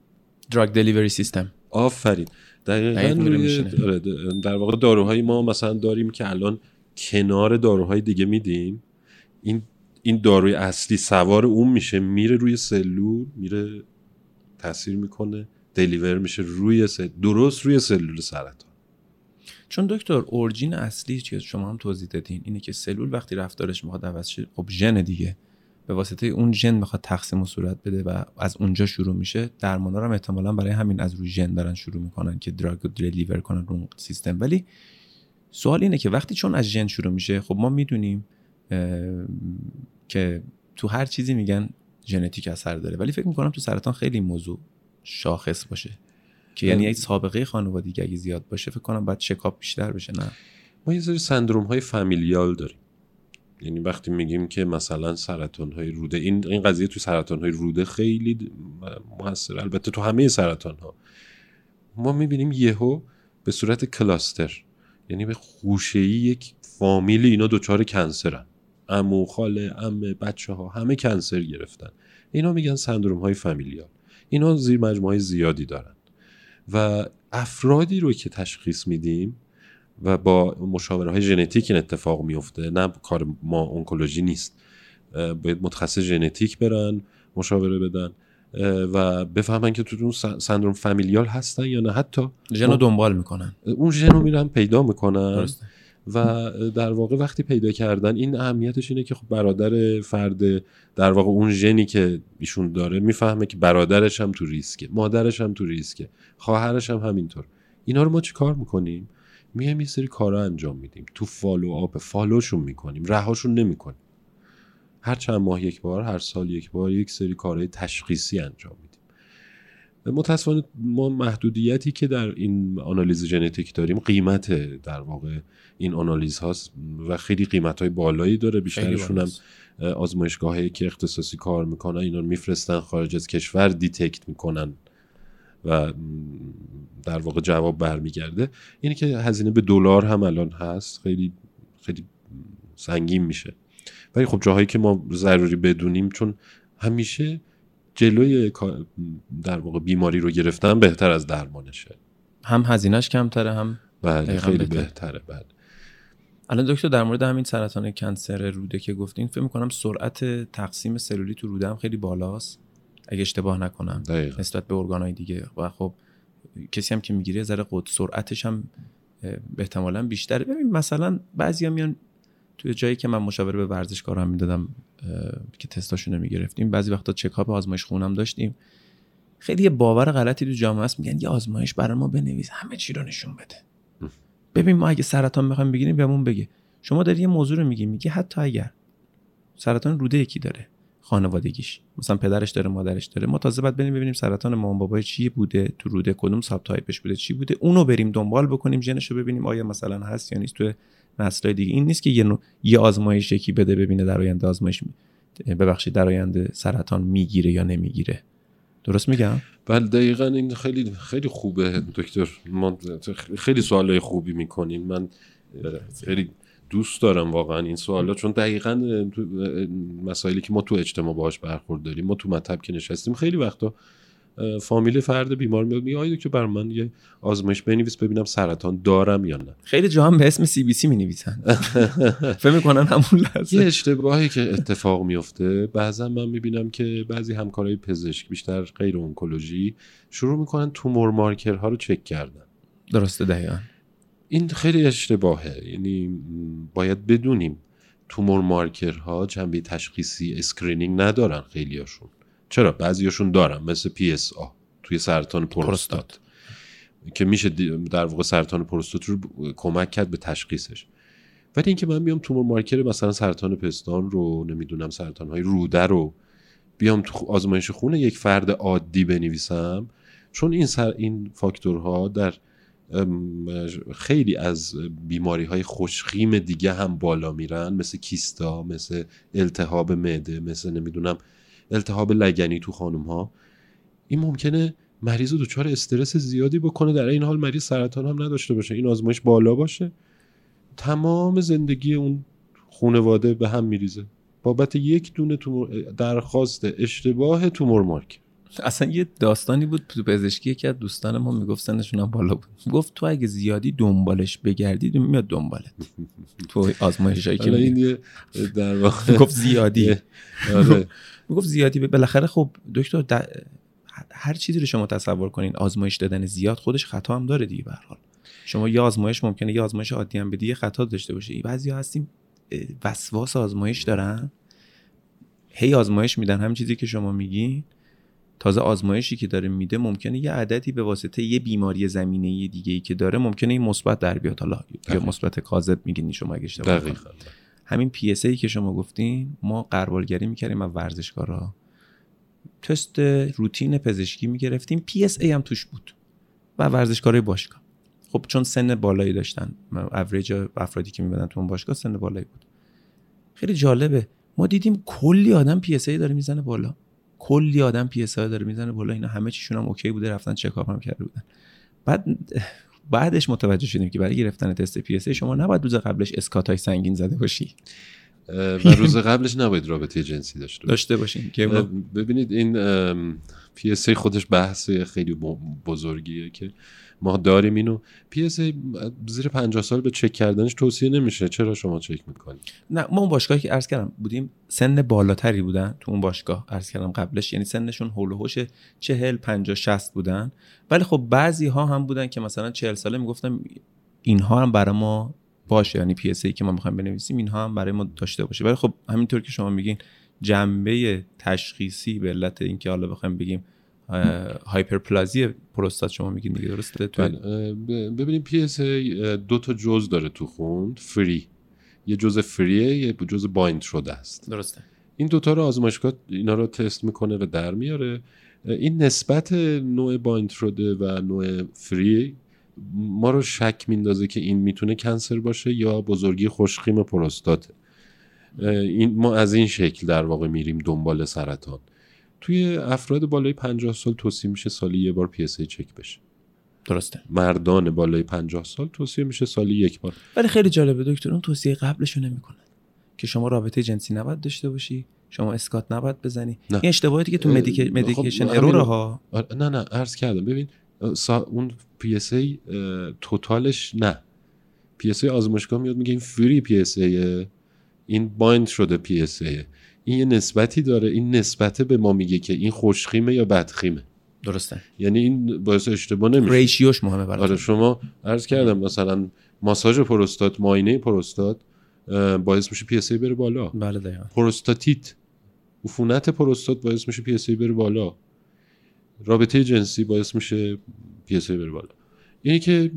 دراگ دلیوری سیستم آفرین. دقیقا روی آره، در واقع داروهای ما مثلا داریم که الان کنار داروهای دیگه میدیم. این این داروی اصلی سوار اون میشه میره روی سلول میره تاثیر می‌کنه دلیور میشه روی سل... درست روی سلول سرطان. چون دکتر اورجین اصلی که شما هم توضیح دادین. اینه که سلول وقتی رفتارش می‌خواد عوض شه خب ژن دیگه. به واسطه اون ژن می‌خواد تقسیم و صورت بده و از اونجا شروع میشه. درمانا هم احتمالا برای همین از روی ژن دارن شروع می‌کنن که دراگ رو دلیور کنن اون سیستم. ولی سوال اینه که وقتی چون از ژن شروع میشه خب ما می‌دونیم که تو هر چیزی میگن ژنتیک اثر داره ولی فکر می‌کنم تو سرطان خیلی موضوع شاخص باشه که یعنی یک سابقه خانوادگی اگه زیاد باشه فکر کنم باید چکاپ بیشتر بشه نه؟ ما یه سری سندروم های فامیلیال داریم. یعنی وقتی میگیم که مثلا سرطان های روده این این قضیه تو سرطان های روده خیلی موثر. البته تو همه سرطان ها ما می‌بینیم یهو به صورت کلاستر یعنی به خوشه‌ای یک فامیل اینا دچار کنسرن. امو خاله امه بچه ها همه کنسر گرفتن. اینا میگن سندروم های فامیلیال اینا زیر مجموعه زیادی دارن. و افرادی رو که تشخیص میدیم و با مشاوره های ژنتیک این اتفاق میفته نه کار ما اونکولوژی نیست. باید متخصص ژنتیک برن مشاوره بدن. و بفهمن که تو اون سندروم فامیلیال هستن یا نه. حتی ژن رو دنبال می‌کنن. اون ژن رو میرن پیدا می‌کنن. و در واقع وقتی پیدا کردن این اهمیتش اینه که خب برادر فرد در واقع اون ژنی که ایشون داره می‌فهمه که برادرش هم تو ریسکه مادرش هم تو ریسکه خواهرش هم همینطور. اینا رو ما چی کار می‌کنیم؟ میایم یه سری کارا انجام میدیم. تو follow up follow شون می‌کنیم. رهاشون نمی‌کنیم. هر چند ماه یک بار هر سال یک بار یک سری کارهای تشخیصی انجام میدیم. متاسفانه ما محدودیتی که در این آنالیز ژنتیک داریم قیمت در واقع این آنالیز هاست و خیلی قیمت های بالایی داره. بیشترشون هم آزمایشگاهی که اختصاصی کار می‌کنن اینا رو میفرستن خارج از کشور detect می‌کنن و در واقع جواب برمیگرده. اینه که هزینه به دلار هم الان هست خیلی خیلی سنگین میشه. ولی خب جاهایی که ما ضروری بدونیم چون همیشه جلوی در واقع بیماری رو گرفتن بهتر از درمانشه. هم هزینهش کمتره هم بله خیلی بهتره. بله. الان دکتر در مورد همین سرطان کنسر روده که گفتین فکر می‌کنم سرعت تقسیم سلولی تو روده هم خیلی بالاست اگه اشتباه نکنم دقیقا. نسبت به ارگانهای دیگه. و خب کسی هم که می‌گیره ذره قد سرعتش هم احتمالا بیشتره. ببین مثلا بعضیا میان توی جایی که من مشاوره به ورزشکاران می‌دادم که تستاشون می‌گرفتیم بعضی وقتا چکاپ آزمایش خونم داشتیم. خیلی یه باور غلطی تو جامعه است میگن یه آزمایش برای ما بنویس همه چی رو نشون بده. ببین ما اگه سرطان می‌خوایم بگیریم بهمون بگه. شما داری یه موضوع رو میگی میگی حتی اگر سرطان روده یکی داره خانوادگیش مثلا پدرش داره مادرش داره ما تازه بعد بریم ببینیم سرطان مامان بابای چی بوده تو روده کدوم ساب تایپش بوده چی بوده اونو بریم دنبال بکنیم ژنش رو ببینیم آیا مثلا هست یا نیست. تو نسل دیگه. این نیست که یه, یه آزمایش یکی بده ببینه در آینده آزمایش ببخشید در آینده سرطان می‌گیره یا نمی‌گیره. درست میگم؟ بله دقیقا این خیلی خیلی خوبه دکتر. ما خیلی سوالای خوبی می‌کنیم. من خیلی دوست دارم واقعا این سوالا چون دقیقا مسائلی که ما تو اجتماع باهاش برخورد داریم ما تو مطب که نشستیم خیلی وقتا فامیل فرد بیمار میاد میگه که بر من یه آزمایش بنویس ببینم سرطان دارم یا نه. خیلی جا هم به اسم سی بی سی می نویسن فکر می‌کنن همون لحظه. یه اشتباهی که اتفاق میفته بعضا من می‌بینم که بعضی همکارای پزشک بیشتر غیر اونکولوژی شروع می‌کنن تومور مارکر ها رو چک کردن. درسته دقیقا. این خیلی اشتباهه. یعنی باید بدونیم tumor marker ها جنبه تشخیصی screening ندارن خیلیاشون. چرا؟ بعضیاشون دارن مثل PSA توی سرطان پروستات. که میشه در واقع سرطان پروستات رو کمک کرد به تشخیصش. ولی اینکه من بیام tumor marker مثلا سرطان پستان رو نمی‌دونم سرطان های روده رو بیام تو آزمایش خون یک فرد عادی بنویسم چون این سر این فاکتورها در خیلی از بیماری های خوشخیم دیگه هم بالا میرن مثل کیستا مثل التهاب معده مثل نمی‌دونم التهاب لگنی تو خانم ها این ممکنه مریض دچار استرس زیادی بکنه در این حال مریض سرطان هم نداشته باشه. این آزمایش بالا باشه. تمام زندگی اون خانواده به هم میریزه. بابت یک دونه درخواست اشتباه تومور مارک. اصلا یه داستانی بود تو پزشکی که از دوستان ما می‌گفت سنشون هم بالا بود. گفت تو اگه زیادی دنبالش بگردی میاد دنبالت. تو آزمایش هایی که این در واقع گفت زیادی. آره. می‌گفت زیادی بالاخره خب دکتر هر چیزی رو شما تصور کنین آزمایش دادن زیاد خودش خطا هم داره دیگه به حال. شما یه آزمایش ممکنه یه آزمایش عادی هم بدی خطا داشته باشه بعضیا هستیم وسواس آزمایش دارن. هی آزمایش میدن. هم چیزی که شما میگین. تازه آزمایشی که داره میده ممکنه یه عددی به واسطه یه بیماری زمینه دیگه ای که داره ممکنه این مثبت در بیاد. حالا یا مثبت کاذب میگین شما اگه اشتباه همین PSA که شما گفتین ما غربالگری می‌کردیم از ورزشکارا. تست روتین پزشکی می‌گرفتیم. PSA هم توش بود و ورزشکارای باشگاه. خب چون سن بالایی داشتن اوریج افرادی که می‌اومدن تو اون باشگاه سن بالایی بود. خیلی جالبه. ما دیدیم کلی آدم PSA داره می‌زنه بالا. کلی آدم PSA داره می‌زنه بالا اینا همه چیشون هم okay بوده رفتن چکاپ هم کرده بودن. بعد بعدش متوجه شدیم که برای گرفتن تست PSA شما نباید روز قبلش اسکات های سنگین زده باشی. و روز قبلش نباید رابطه جنسی داشته داشته باشین که ببینید این PSA خودش بحث خیلی بزرگیه که ما داریم اینو. PSA زیر 50 سال به چک کردنش توصیه نمیشه. چرا شما چک می‌کنید؟ نه ما اون باشگاهی که عرض کردم بودیم سن بالاتری بودن تو اون باشگاه عرض کردم قبلش. یعنی سنشون حول و حوش 40 50 60 بودن. ولی خب بعضی ها هم بودن که مثلا 40 ساله می‌گفتم اینها هم برای ما باشه. یعنی PSA که ما می‌خوایم بنویسیم اینها هم برای ما داشته باشه. ولی خب همینطور که شما میگین جنبه تشخیصی به علت اینکه حالا بخوایم بگیم هایپرپلازی پروستات شما میگین دیگه درسته؟ بله، ببینیم PSA دو تا جزء داره تو خون free یه جزء free ئه یه جزء bind شده است. درسته. این دوتا رو آزمایشگاه اینا رو تست می‌کنه و در میاره. این نسبت نوع bind شده و نوع free ما رو شک میندازه که این می‌تونه cancer باشه یا بزرگی خوش‌خیم پروستات این ما از این شکل در واقع میریم دنبال سرطان. توی افراد بالای 50 سال توصیه میشه سالی یه بار PSA check بشه. درسته. مردان بالای 50 سال توصیه میشه سالی یک بار. ولی خیلی جالبه دکتر اون توصیه قبلشو نمی‌کنن که شما رابطه جنسی نباید داشته باشی شما اسکات نباید بزنی. نه. این اشتباهاتی که تو medication خب error ها نه نه عرض کردم. ببین اون PSA total ش نه. PSA آزمایشگاه میاد میگه این free PSA این bind شده PSA این یه نسبتی داره. این نسبته به ما میگه که این خوشخیمه یا بدخیمه. درسته. یعنی این باعث اشتباه نمیشه. ratio ش مهمه برای آره شما عرض کردم مثلا ماساژ پروستات معاینه پروستات باعث میشه PSA بره بالا. بله دقیقاً. پروستاتیت عفونت پروستات باعث میشه PSA بره بالا. رابطه جنسی باعث میشه پی اس ای بره بالا. اینی که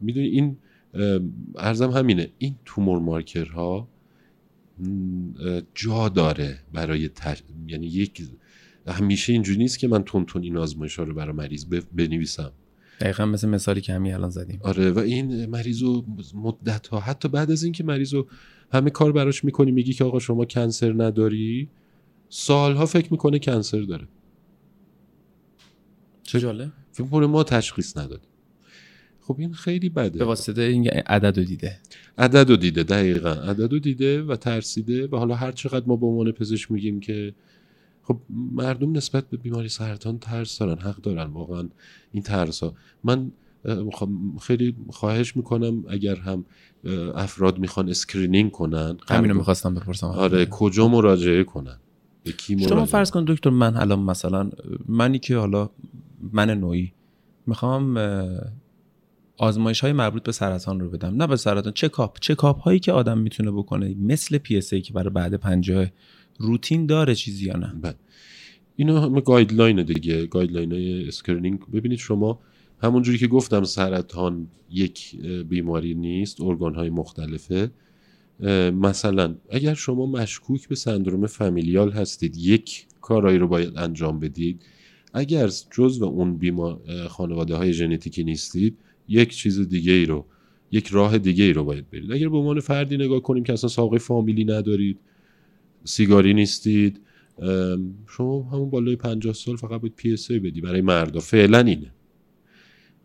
می‌دونی این ارزم همینه. این تومور مارکرها جا داره برای تش... یعنی یک همیشه اینجوری نیست که من تون تون این آزمایش ها رو برای مریض بنویسم. دقیقا مثل مثالی که همین الان زدیم. آره و این مریض رو مدت ها حتی بعد از اینکه مریض رو همه کار براش می‌کنی میگی که آقا شما کنسر نداری سالها فکر می‌کنه cancer داره. چه جالب. فکر ما تشخیص نداد خب این خیلی بده. به واسطه این عدد رو دیده. عدد رو دیده دقیقا. عدد رو دیده و ترسیده و حالا هر چقدر ما به عنوان پزشک میگیم که خب مردم نسبت به بیماری سرطان ترس دارن حق دارن واقعا این ترس ها من خیلی خواهش می‌کنم اگر هم افراد می‌خوان screening کنن همینو می‌خواستم بپرسم. آره کجا مراجعه کنن؟ به کی شما فرض کن دکتر من الان مثلا منی که حالا من نوعی می‌خوام آزمایش های مربوط به سرطان رو بدم. نه به سرطان چکاپ چکاپ هایی که آدم می‌تونه بکنه. مثل PSA که برای بعد پنجاه روتین داره چیزی یا نه. بله. اینا همه guideline دیگه guideline های screening ببینید شما همونجوری که گفتم سرطان یک بیماری نیست ارگان های مختلفه مثلا اگر شما مشکوک به syndrome familial هستید یک کارایی رو باید انجام بدید. اگر جزو اون بیمار خانواده های ژنتیکی نیستید یک چیز دیگه ای رو یک راه دیگه ای رو باید برید. اگر به عنوان فردی نگاه کنیم که اصلا سابقه فامیلی ندارید سیگاری نیستید شما همون بالای 50 سال فقط باید PSA بدی برای مردا. فعلا اینه.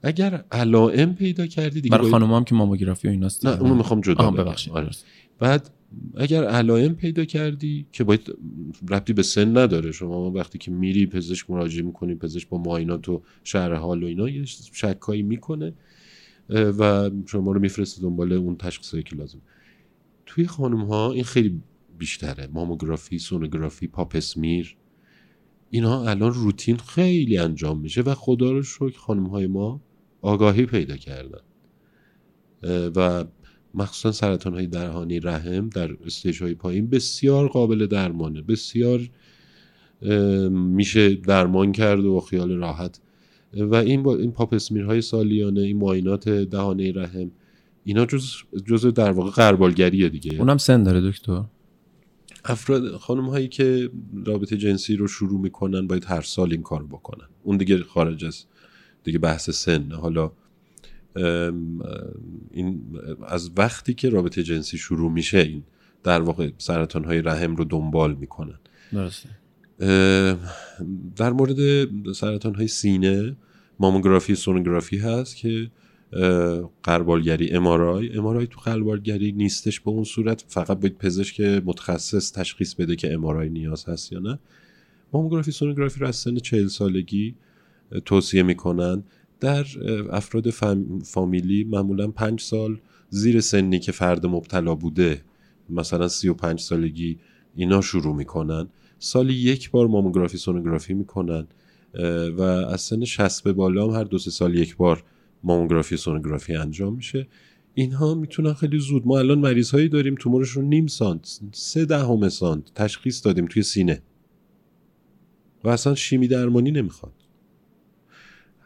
اگر علائم پیدا کردی دیگه برای خانم هم که ماموگرافی و ایناست نه اونو می‌خوام جدا ببخشید. آره. بعد اگر علائم پیدا کردی که باید ربطی به سن نداره. شما وقتی که میری پزشک مراجعه می‌کنی پزشک با معاینات و شهر حال و اینا یه شکایی می‌کنه. و شما رو میفرسته دنبال اون تشخیصی که لازم. توی خانم ها این خیلی بیشتره. ماموگرافی سونوگرافی پاپسمیر اینها الان روتین خیلی انجام میشه و خدا رو شکر خانم های ما آگاهی پیدا کردن. و مخصوصا سرطان های درهانی رحم در استیج های پایین بسیار قابل درمانه. بسیار میشه درمان کرد و خیال راحت و این با این های سالیانه این معاینات دهانه رحم اینا جز جز در واقع قربالگریه دیگه. اونم سن داره دکتر. افراد خانم هایی که رابطه جنسی رو شروع می‌کنن باید هر سال این کار بکنن. اون دیگه خارج از دیگه بحث سن. حالا این از وقتی که رابطه جنسی شروع میشه این در واقع سرطان های رحم رو دنبال می‌کنن. درسته. در مورد سرطان های سینه ماموگرافی سونوگرافی هست که قربالگری امارای امارای تو قربالگری نیستش به اون صورت. فقط باید پزشک متخصص تشخیص بده که امارای نیاز هست یا نه. ماموگرافی سونوگرافی رو از سن چهل سالگی توصیه می‌کنن. در افراد فامیلی معمولا پنج سال زیر سنی که فرد مبتلا بوده مثلا سی و پنج سالگی اینا شروع می‌کنن. سالی یک بار ماموگرافی سونوگرافی می‌کنن و از سن 60 به بالا هم هر دو سه سال یک بار ماموگرافی سونوگرافی انجام میشه. اینها می‌تونن خیلی زود ما الان مریض هایی داریم تومورش رو نیم سانت سه دهم سانت تشخیص دادیم توی سینه. و اصلا شیمی درمانی نمی‌خواد.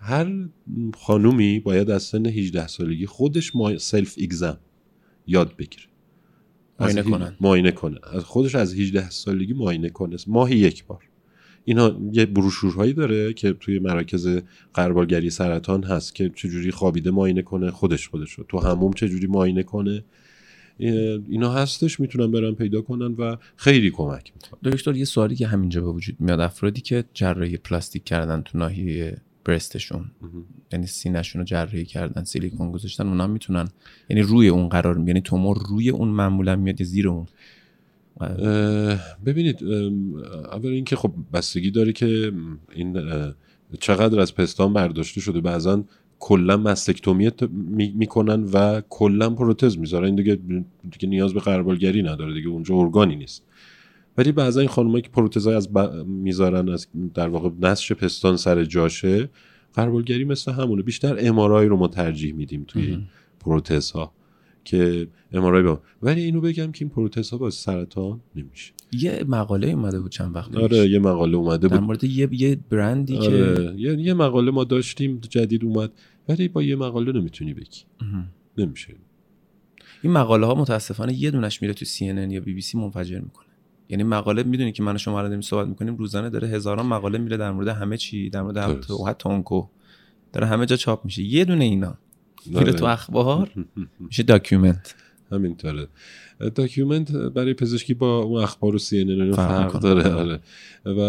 هر خانومی باید از سن 18 سالگی خودش self exam یاد بگیره. معاینه کنن. معاینه کنه از خودش از 18 سالگی معاینه کنه. ماهی یک بار. اینا یه بروشورهایی داره که توی مراکز غربالگری سرطان هست که چجوری خوابیده معاینه کنه خودش خودش رو. تو حموم چجوری معاینه کنه؟ اینا هستش می‌تونن برن پیدا کنن و خیلی کمک می‌کنن دکتر یه سوالی که همینجا به وجود میاد افرادی که جراحی پلاستیک کردن تو ناحیه برستشون. یعنی سینهشون رو جراحی کردن سیلیکون گذاشتن اونا می‌تونن. یعنی روی اون قرار یعنی تومور روی اون معمولا میاد زیر اون؟ ببینید اول اینکه خب بستگی داره که این چقدر از پستان برداشته شده. بعضا کلا مستکتومی می‌کنن و کلا پروتز می‌ذارن. دیگه دیگه نیاز به قربالگری نداره. دیگه اونجا ارگانی نیست. ولی بعضا این خانمایی که پروتزای از می‌ذارن از در واقع نسش پستان سر جاشه قربالگری مثل همونه. بیشتر امارای رو ما ترجیح میدیم توی پروتزها که امارای با ولی اینو بگم که این پروتز ها با سرطان نمیشه. یه مقاله اومده بود چند وقت آره یه مقاله اومده بود. در مورد یه یه برندی آره. که یه،, یه مقاله ما داشتیم جدید اومد. ولی با یه مقاله نمی‌تونی بگی. نمیشه. این مقاله ها متاسفانه یه دونش میره تو CNN یا بی بی سی منفجر می‌کنه. یعنی مقاله می‌دونی که من شما رو صحبت می‌کنیم روزانه داره هزاران مقاله میره در مورد همه چی در مورد حتی اونکو داره همه جا چاپ میشه. یه دونه اینا. میره تو اخبار میشه document. همینطوره document برای پزشکی با اون اخبار و CNN فرق داره. آره. و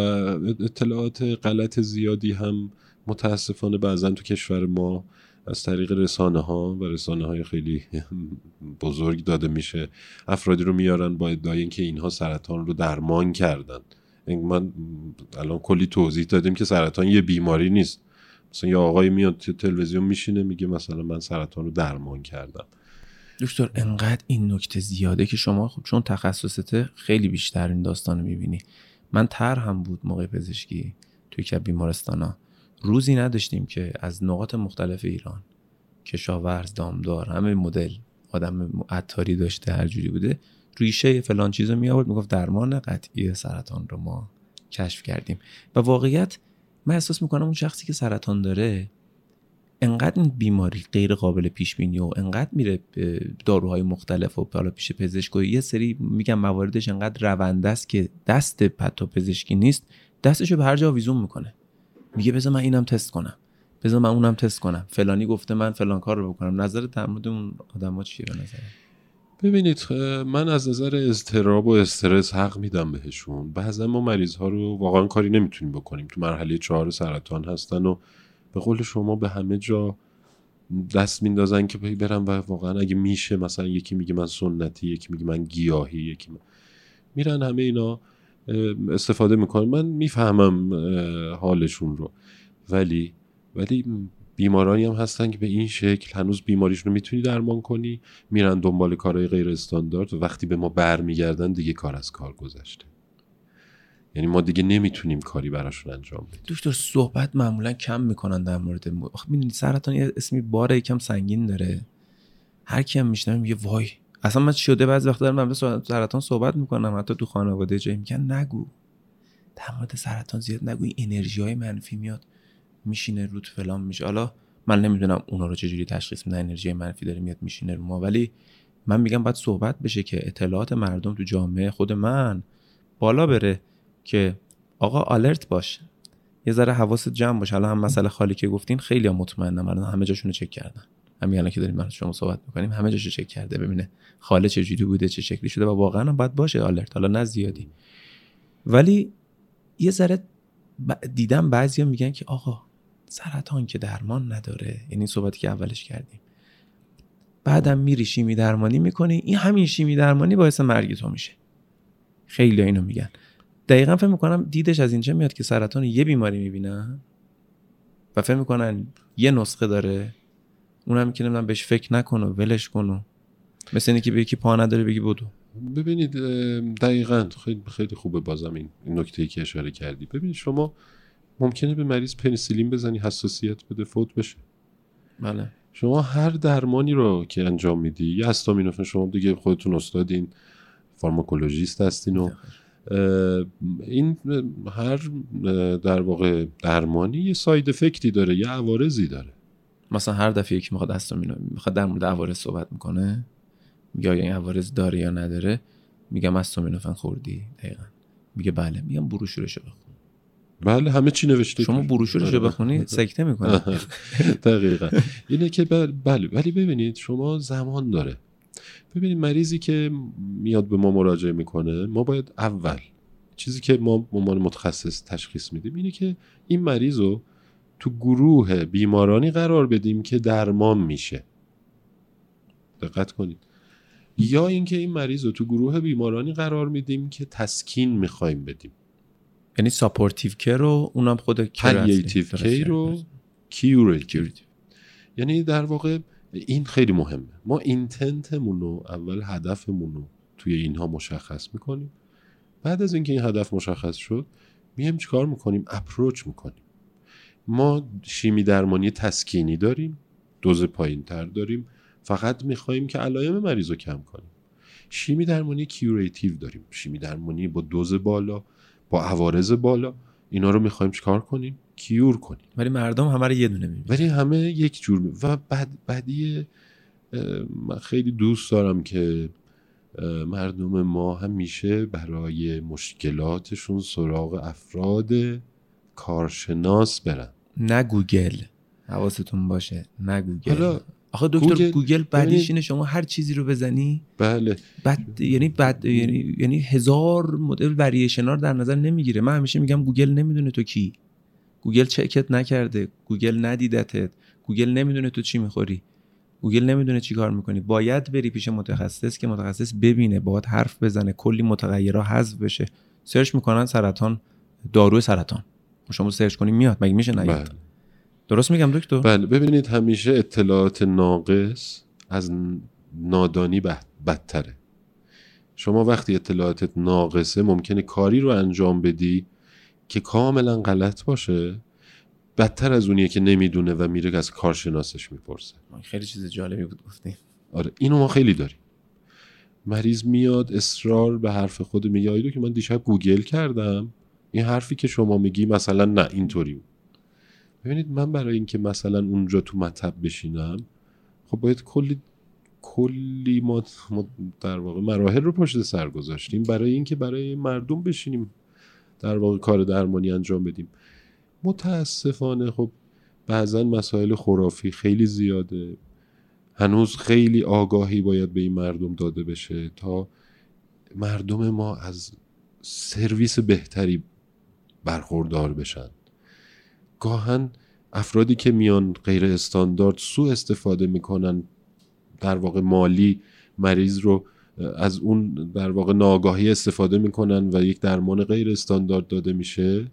اطلاعات غلط زیادی هم متاسفانه بعضا تو کشور ما از طریق رسانه ها و رسانه های خیلی بزرگ داده میشه. افرادی رو میارن با ادعای اینکه اینها سرطان رو درمان کردن. من الان کلی توضیح دادیم که سرطان یه بیماری نیست. مثلا یه آقای میاد تلویزیون میشینه میگه مثلا من سرطان رو درمان کردم. دکتر انقدر این نکته زیاده که شما خب چون تخصصته خیلی بیشتر این داستان رو می‌بینی. من تر هم بود موقع پزشکی توی که بیمارستانا. روزی نداشتیم که از نقاط مختلف ایران کشاورز دامدار همه مدل آدم عطاری داشته هر جوری بوده ریشه فلان چیزو می آورد می‌گفت درمان قطعی سرطان رو ما کشف کردیم. و واقعیت من احساس می‌کنم اون شخصی که سرطان داره انقدر این بیماری غیر قابل پیش بینی و انقدر میره داروهای مختلف و حالا پیش پزشک و یه سری میگم مواردش انقدر رونده است که دست پتو پزشکی نیست دستشو به هر جا ویزون می‌کنه. میگه بذار من اینم تست کنم. بذار من اونم تست کنم. فلانی گفته من فلان کار رو بکنم. نظر در مورد اون آدما چیه به نظر؟ ببینید من از نظر اضطراب و استرس حق میدم بهشون. بعضا ما مریض ها رو واقعا کاری نمی‌تونیم بکنیم. تو مرحله چهار سرطان هستن و به قول شما به همه جا دست میندازن که برم و واقعا اگه میشه مثلا یکی میگه من سنتی یکی میگه من گیاهی یکی من... میرن همه اینا. استفاده می‌کنن من می‌فهمم حالشون رو. ولی ولی بیمارانی هم هستن که به این شکل هنوز بیماریشون رو می‌تونی درمان کنی میرن دنبال کارهای غیر استاندارد و وقتی به ما برمیگردن دیگه کار از کار گذشته. یعنی ما دیگه نمی‌تونیم کاری براشون انجام بدیم. دکتر صحبت معمولا کم می‌کنن در مورد م... می‌دونی سرطان یه اسمی باره یکم سنگین داره. هر کی هم میگه وای اصلا من شده بعضی وقت دارم در سرطان صحبت می‌کنم. حتی تو خانواده جایی میگن نگو. در مورد سرطان زیاد نگو. این انرژی های منفی میاد. میشینه روت فلان میشه. حالا من نمی‌دونم اونا رو چجوری تشخیص میدن. انرژی منفی داره میاد میشینه رو ما. ولی من میگم باید صحبت بشه که اطلاعات مردم تو جامعه خود من بالا بره که آقا آلرت باش. یه ذره حواست جمع باشه. حالا هم مسئله خالی که گفتین خیلی مطمئنم الان همه جاشونو چک کردن. همین الان که داریم من شما صحبت می‌کنیم همه جاشو چک کرده ببینه خاله چه جوری بوده چه شکلی شده و واقعا هم باید باشه آلرت حالا نه زیادی. ولی یه ذره دیدم بعضیا میگن که آقا سرطان که درمان نداره. یعنی صحبتی که اولش کردیم. بعدم میری شیمی درمانی می‌کنی این همین شیمی درمانی باعث مرگ تو میشه. خیلی اینو میگن. دقیقا فکر می‌کنم دیدش از اینجا میاد که سرطان یه بیماری می‌بینن و فکر می‌کنن یه نسخه داره. اونم که نمی‌دونم بهش فکر نکنه ولش کنو مثل اینکه به یکی پا نداره بگی بدو. ببینید دقیقا خیلی خیلی خوبه بازم این نکته که اشاره کردی. ببینید شما ممکنه به مریض پنیسیلین بزنی حساسیت بده فوت بشه. بله. شما هر درمانی رو که انجام میدی یه استامینوفن شما دیگه خودتون استادین فارماکولوژیست هستین و این هر در واقع درمانی یه ساید افکتی داره یه عوارضی داره. مثلا هر دفعه یکی می‌خواد استامینو می‌خواد در مورد عوارض صحبت می‌کنه میگه آیا این عوارض داره یا نداره؟ میگم استامینوفن خوردی دقیقا. میگه بله میگم بروشورش رو بخون. بله همه چی نوشته شما بروشورش رو آره. بخونی سکته می‌کنه دقیقا. اینه که بله ولی ببینید شما زمان داره. ببینید مریضی که میاد به ما مراجعه می‌کنه ما باید اول چیزی که ما عنوان متخصص تشخیص میدیم اینه که این مریض رو تو گروه بیمارانی قرار بدیم که درمان میشه. دقت کنید. یا اینکه این مریض رو تو گروه بیمارانی قرار میدیم که تسکین می‌خوایم بدیم. یعنی supportive care رو اونم خود palliative care رو curative یعنی در واقع این خیلی مهمه. ما intent مون رو اول هدفمون رو توی اینها مشخص می‌کنیم. بعد از اینکه این هدف مشخص شد میایم چیکار می‌کنیم؟ approach می‌کنیم. ما شیمی درمانی تسکینی داریم دوز پایین تر داریم. فقط می‌خواهیم که علائم مریض رو کم کنیم. شیمی درمانی curative داریم. شیمی درمانی با دوز بالا با عوارض بالا. اینا رو می‌خوایم چیکار کنیم؟ cure کنیم. ولی مردم همه رو یه دونه می‌بینن. ولی همه یک جور می... و بعد بعدی من خیلی دوست دارم که مردم ما همیشه برای مشکلاتشون سراغ افراد کارشناس برن. نه گوگل. حواستون باشه. نه گوگل. آخه دکتر گوگل- گوگل, بعدیش ببینید- اینه شما هر چیزی رو بزنی بله. بعد یعنی بعد یعنی یعنی هزار مدل وریشنا رو در نظر نمی‌گیره. من همیشه میگم گوگل نمی‌دونه تو کی. گوگل چکت نکرده. گوگل ندیدتت. گوگل نمی‌دونه تو چی می‌خوری. گوگل نمی‌دونه چی کار می‌کنی. باید بری پیش متخصص که متخصص ببینه باید حرف بزنه. کلی متغیرها حذف بشه. search می‌کنن سرطان دارو سرطان. شما search کنی میاد مگه میشه نیاد؟ بله. درست میگم دکتر؟ بله ببینید همیشه اطلاعات ناقص از نادانی بد- بدتره. شما وقتی اطلاعاتت ناقصه ممکنه کاری رو انجام بدی که کاملا غلط باشه بدتر از اونیه که نمی‌دونه و میره از کارشناسش می‌پرسه. خیلی چیز جالبی بود گفتیم آره اینو ما خیلی داریم. مریض میاد اصرار به حرف خود میگه آیدو که من دیشب گوگل کردم. این حرفی که شما میگی مثلا نه اینطوری بود. ببینید من برای اینکه مثلا اونجا تو مطب بشینم خب باید کلی کلی ما, در واقع مراحل رو پشت سر گذاشتیم. برای اینکه برای مردم بشینیم در واقع کار درمانی انجام بدیم. متاسفانه خب بعضا مسائل خرافی خیلی زیاده. هنوز خیلی آگاهی باید به این مردم داده بشه تا مردم ما از سرویس بهتری برخوردار بشن. گاهن افرادی که میان غیر استاندارد سوء استفاده می‌کنن در واقع مالی مریض رو از اون در واقع ناآگاهی استفاده می‌کنن و یک درمان غیر استاندارد داده میشه.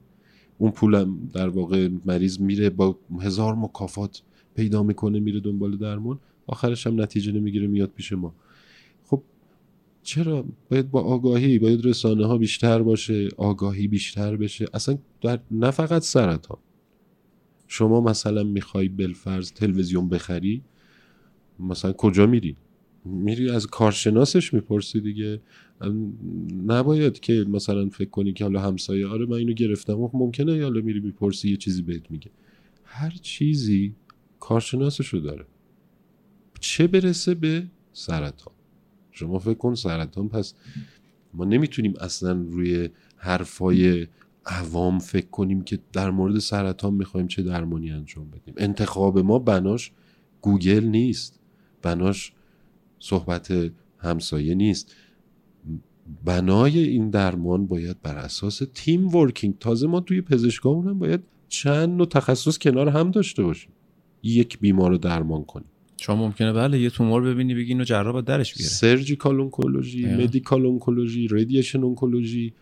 اون پولم در واقع مریض میره با هزار مکافات پیدا می‌کنه میره دنبال درمان. آخرش هم نتیجه نمی‌گیره میاد پیش ما. چرا باید با آگاهی باید رسانه ها بیشتر باشه آگاهی بیشتر بشه؟ اصلا در نه فقط سرطان. شما مثلا می‌خوای بالفرض تلویزیون بخری مثلا کجا میری؟ میری از کارشناسش می‌پرسی دیگه. نباید که مثلا فکر کنی که حالا همسایه آره من اینو گرفتم. خب ممکنه حالا میری می‌پرسی یه چیزی بهت میگه. هر چیزی کارشناسشو داره. چه برسه به سرطان؟ شما فکر کن سرطان پس ما نمی‌تونیم اصلا روی حرفای عوام فکر کنیم که در مورد سرطان می‌خوایم چه درمانی انجام بدیم. انتخاب ما بناش گوگل نیست. بناش صحبت همسایه نیست. بنای این درمان باید بر اساس team working. تازه ما توی پزشکامون هم باید چند نوع تخصص کنار هم داشته باشیم. یک بیمار رو درمان کنیم. شما ممکنه بله یه تومور ببینی بگی اینو جراح باید درش بیاره. surgical oncology medical oncology radiation oncology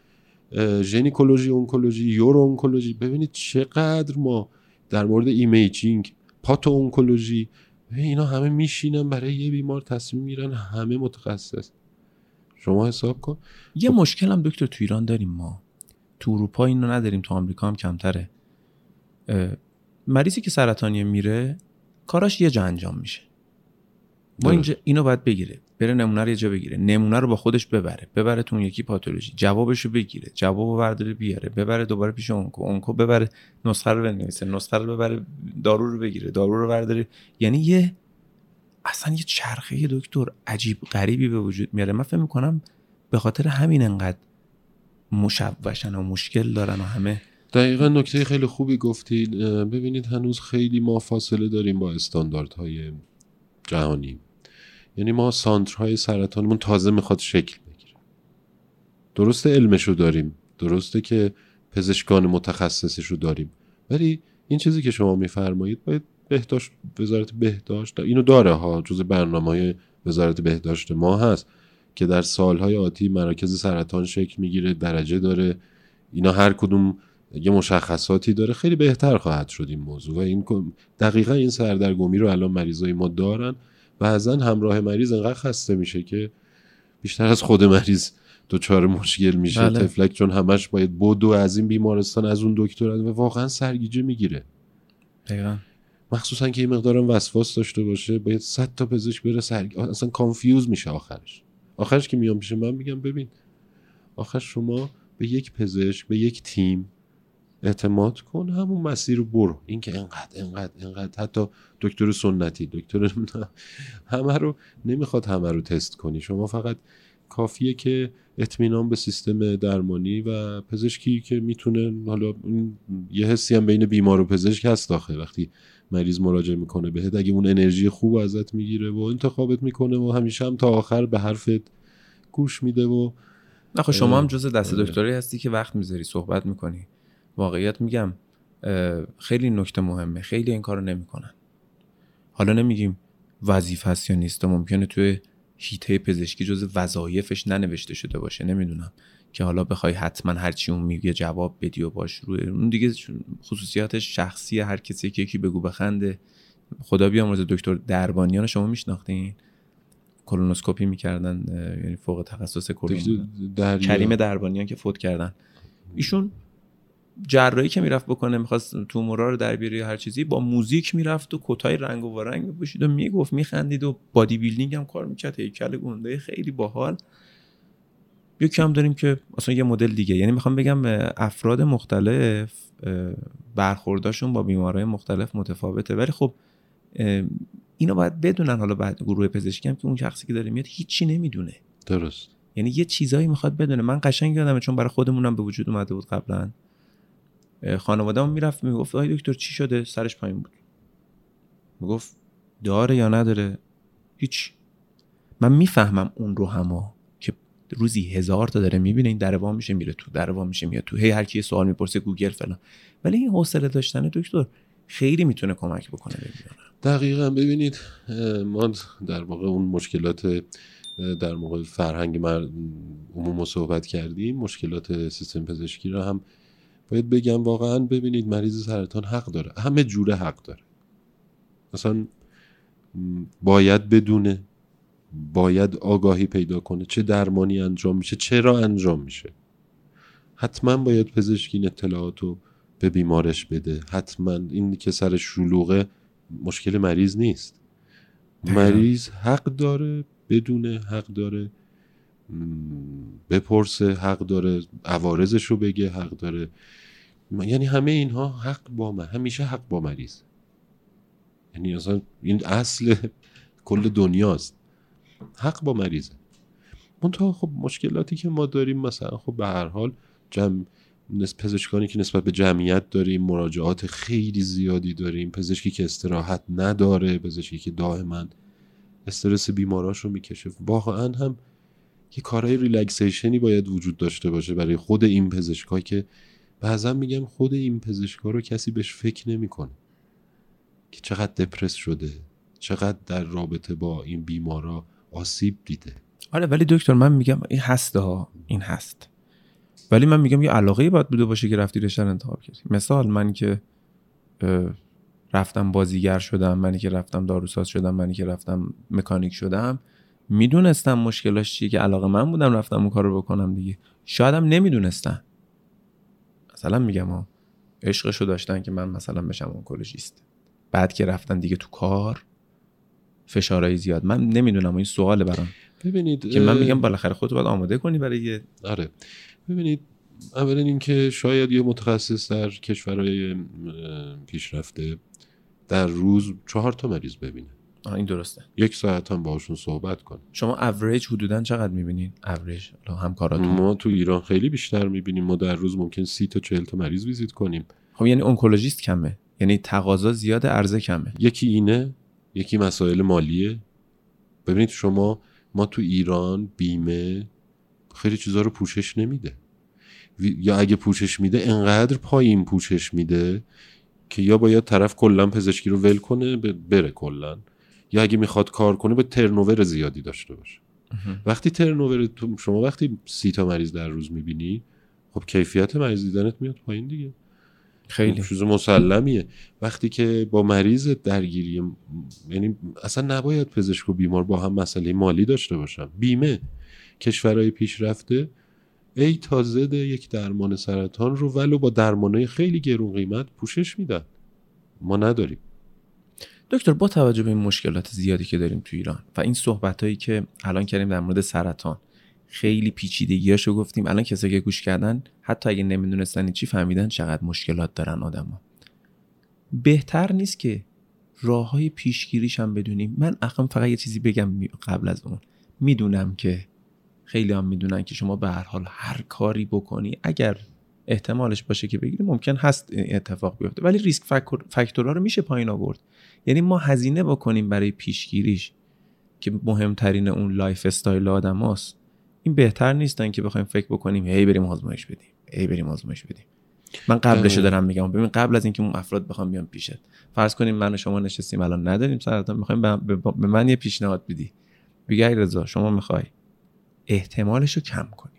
gynecology oncology uro oncology. ببینید چقدر ما در مورد imaging patho oncology اینا همه میشینن برای یه بیمار تصمیم می‌گیرن همه متخصص. شما حساب کن. یه خب. مشکل هم دکتر تو ایران داریم ما. تو اروپا اینو نداریم تو آمریکا هم کمتره. مریضی که سرطانی میره کاراش یه جا انجام میشه. ما اینجا اینو باید بگیره. بره نمونه رو یه جا بگیره. نمونه رو با خودش ببره. ببره تو اون یکی پاتولوژی. جوابش رو بگیره. جواب برداره بیاره. ببره دوباره پیش onco. onco ببره نسخه رو بنویسه. نسخه رو ببره دارو رو بگیره. دارو رو برداره. یعنی یه اصلا یه چرخه دکتر عجیب غریبی به وجود میاره. من فکر می‌کنم به خاطر همین انقدر مشوشن و مشکل دارن و همه دقیقا نکته خیلی خوبی گفتید ببینید هنوز خیلی ما فاصله داریم با استانداردهای جهانی. یعنی ما سانترهای سرطانمون تازه می‌خواد شکل بگیره. درسته علمشو داریم. درسته که پزشکان متخصصش رو داریم. ولی این چیزی که شما میفرمایید باید بهداشت وزارت بهداشت اینو داره ها جز برنامه های وزارت بهداشت ما هست که در سالهای آتی مراکز سرطان شکل می‌گیره درجه داره. اینا هر کدوم یه مشخصاتی داره. خیلی بهتر خواهد شد این موضوع. و این دقیقا این سردرگمی رو الان مریضای ما دارن بعضا همراه مریض انقدر خسته میشه که بیشتر از خود مریض دچار مشکل میشه. بله. تفلک چون همش باید بودو از این بیمارستان از اون دکتر و واقعا سرگیجه می‌گیره. دقیقا. مخصوصا که این مقدارم وسواس داشته باشه باید صد تا پزشک بره سرگ... اصلا کانفیوز میشه آخرش. آخرش که میام پیش من میگم ببین آخر شما به یک پزشک به یک تیم اعتماد کن همون مسیر رو برو. این که انقدر انقدر انقدر. حتی دکتر سنتی دکتر همه رو نمی‌خواد همه رو تست کنی. شما فقط کافیه که اطمینان به سیستم درمانی و پزشکی که می‌تونه حالا یه حسی هم بین بیمار و پزشک هست داخل وقتی مریض مراجعه می‌کنه بهت اگه اون انرژی خوب ازت می‌گیره و انتخابت می‌کنه و همیشه هم تا آخر به حرفت گوش میده و نه شما هم جز دست. دکتری هستی که وقت می‌ذاری صحبت می‌کنی. واقعیت میگم خیلی نکته مهمه خیلی این کارو نمی‌کنن. حالا نمیگیم وظیفه است یا نیست ممکنه توی هیئت پزشکی جز وظایفش ننوشته شده باشه نمی‌دونم. که حالا بخوای حتما هرچی اون میگه جواب بدی و باش روی اون دیگه خصوصیاتش شخصی هر کسی که یکی بگو بخنده. خدا بیامرزه دکتر دربانیان شما میشناختین؟ کولونوسکوپی می‌کردن یعنی فوق تخصص. کریم دربانیان که فوت کردن. ایشون جراحی که می‌رفت بکنه می‌خواست تومورا رو در بیاره هر چیزی با موزیک می‌رفت و کتای رنگ و وارنگ میپوشید و می‌گفت میخندید و body building هم کار می‌کرد. هیکل گنده خیلی باحال. یکی هم داریم که اصلا یه مدل دیگه. یعنی می‌خوام بگم افراد مختلف برخورداشون با بیمارهای مختلف متفاوته. ولی خب اینا باید بدونن. حالا بعد گروه پزشکی هم که اون شخصی که داره میاد هیچی نمی‌دونه. درست. یعنی یه چیزایی می‌خواد بدونه. من قشنگ یادمه چون برای خودمونم به وجود اومده بود قبلا. خانواده‌مون می‌رفت می‌گفت آی دکتر چی شده؟ سرش پایین بود. می‌گفت داره یا نداره؟ هیچ. من می‌فهمم اون رو هما که روزی هزار تا داره می‌بینه این در میشه میره تو در میشه میاد تو. هی هر کی سوال می‌پرسه گوگل فلان. ولی این حوصله داشتن دکتر خیلی می‌تونه کمک بکنه دقیقا. ببینید ما در واقع اون مشکلات در موقع فرهنگ. عموم صحبت کردیم. مشکلات سیستم پزشکی رو هم باید بگم واقعا ببینید مریض سرطان حق داره. همه جوره حق داره. مثلا باید بدونه باید آگاهی پیدا کنه. چه درمانی انجام میشه چرا انجام میشه. حتما باید پزشکی این اطلاعات رو به بیمارش بده. حتما این که سر شلوغه مشکل مریض نیست. مریض حق داره بدونه حق داره. بپرسه حق داره عوارضش رو بگه حق داره. یعنی همه اینها حق با من همیشه حق با مریض. یعنی اصلا این اصل کل دنیاست. حق با مریضه. منتها خب مشکلاتی که ما داریم مثلا خب به هر حال جمع پزشکانی که نسبت به جمعیت داریم مراجعات خیلی زیادی داریم. پزشکی که استراحت نداره پزشکی که دائما استرس بیماراش رو می‌کشه. واقعا هم یه کارهای ریلکسیشنی باید وجود داشته باشه برای خود این پزشکایی که بعضا میگم خود این پزشکا رو کسی بهش فکر نمی‌کنه. که چقدر دپرس شده چقدر در رابطه با این بیمارا آسیب دیده. آره ولی دکتر من میگم این هست ها این هست. ولی من میگم یه علاقه باید بوده باشه که رفتی رشته انتخاب کردی. مثال من که رفتم بازیگر شدم منی که رفتم داروساز شدم منی که رفتم مکانیک شدم می‌دونستم مشکلاش چیه که علاقه من بودم رفتم اون کار رو بکنم دیگه. شایدم نمی‌دونستم. مثلا میگم ها عشقشو داشتن که من مثلا بشم اونکولوژیست. بعد که رفتن دیگه تو کار فشارهای زیاد. من نمی‌دونم این سوال برام. ببینید که من میگم بالاخره خودت باید آماده کنی برای یه آره. ببینید اولا اینکه شاید یه متخصص در کشورهای پیشرفته در روز چهار تا مریض ببینه. این درسته. یک ساعت هم باشون صحبت کنه شما اوریج حدودا چقدر می‌بینین؟ اوریج همکاراتون. ما تو ایران خیلی بیشتر می‌بینیم. ما در روز ممکن سی تا چهل تا مریض ویزیت کنیم. خب یعنی اونکولوژیست کمه. یعنی تقاضا زیاد عرضه کمه. یکی اینه یکی مسائل مالیه. ببینید شما ما تو ایران بیمه خیلی چیزها رو پوشش نمیده. یا اگه پوشش میده انقدر پایین پوشش میده که یا باید طرف کلا پزشکی رو ول کنه بره کلا یا اگه می‌خواد کار کنه به ترنوور زیادی داشته باشه. وقتی ترنوور شما وقتی سی تا مریض در روز می‌بینی خب کیفیت مریض دیدنت میاد پایین دیگه. خیلی. چیز مسلمیه. وقتی که با مریض درگیری یعنی اصلا نباید پزشک و بیمار با هم مسئله مالی داشته باشن. بیمه کشورهای پیشرفته ای تا زد یک درمان سرطان رو ولو با درمانهای خیلی گرون قیمت پوشش میدن. ما نداریم. دکتر با توجه به این مشکلات زیادی که داریم تو ایران و این صحبت هایی که الان کردیم در مورد سرطان خیلی پیچیدگیاشو گفتیم. الان کسایی که گوش کردن حتی اگه نمی‌دونستن چی فهمیدن چقدر مشکلات دارن آدما بهتر نیست که راه های پیشگیریش هم بدونیم. من اخم فقط یه چیزی بگم قبل از اون. می‌دونم که خیلی هم می‌دونن که شما به هر حال هر کاری بکنی اگر احتمالش باشه که بگیری ممکن هست اتفاق بیفته. ولی ریسک فاکتورها رو میشه پایین آورد. یعنی ما هزینه بکنیم برای پیشگیریش که مهمترین اون lifestyle آدم هست. این بهتر نیستن که بخوایم فکر بکنیم هی بریم آزمایش بدیم هی بریم آزمایش بدیم. من قبلش دارم میگم ببین قبل از اینکه اون افراد بخوام بیان پیشت. فرض کنیم من و شما نشستیم الان نداریم سرطان می‌خوایم به من یه پیشنهاد بدی. بگی رضا شما می‌خوای احتمالش رو کم کنی.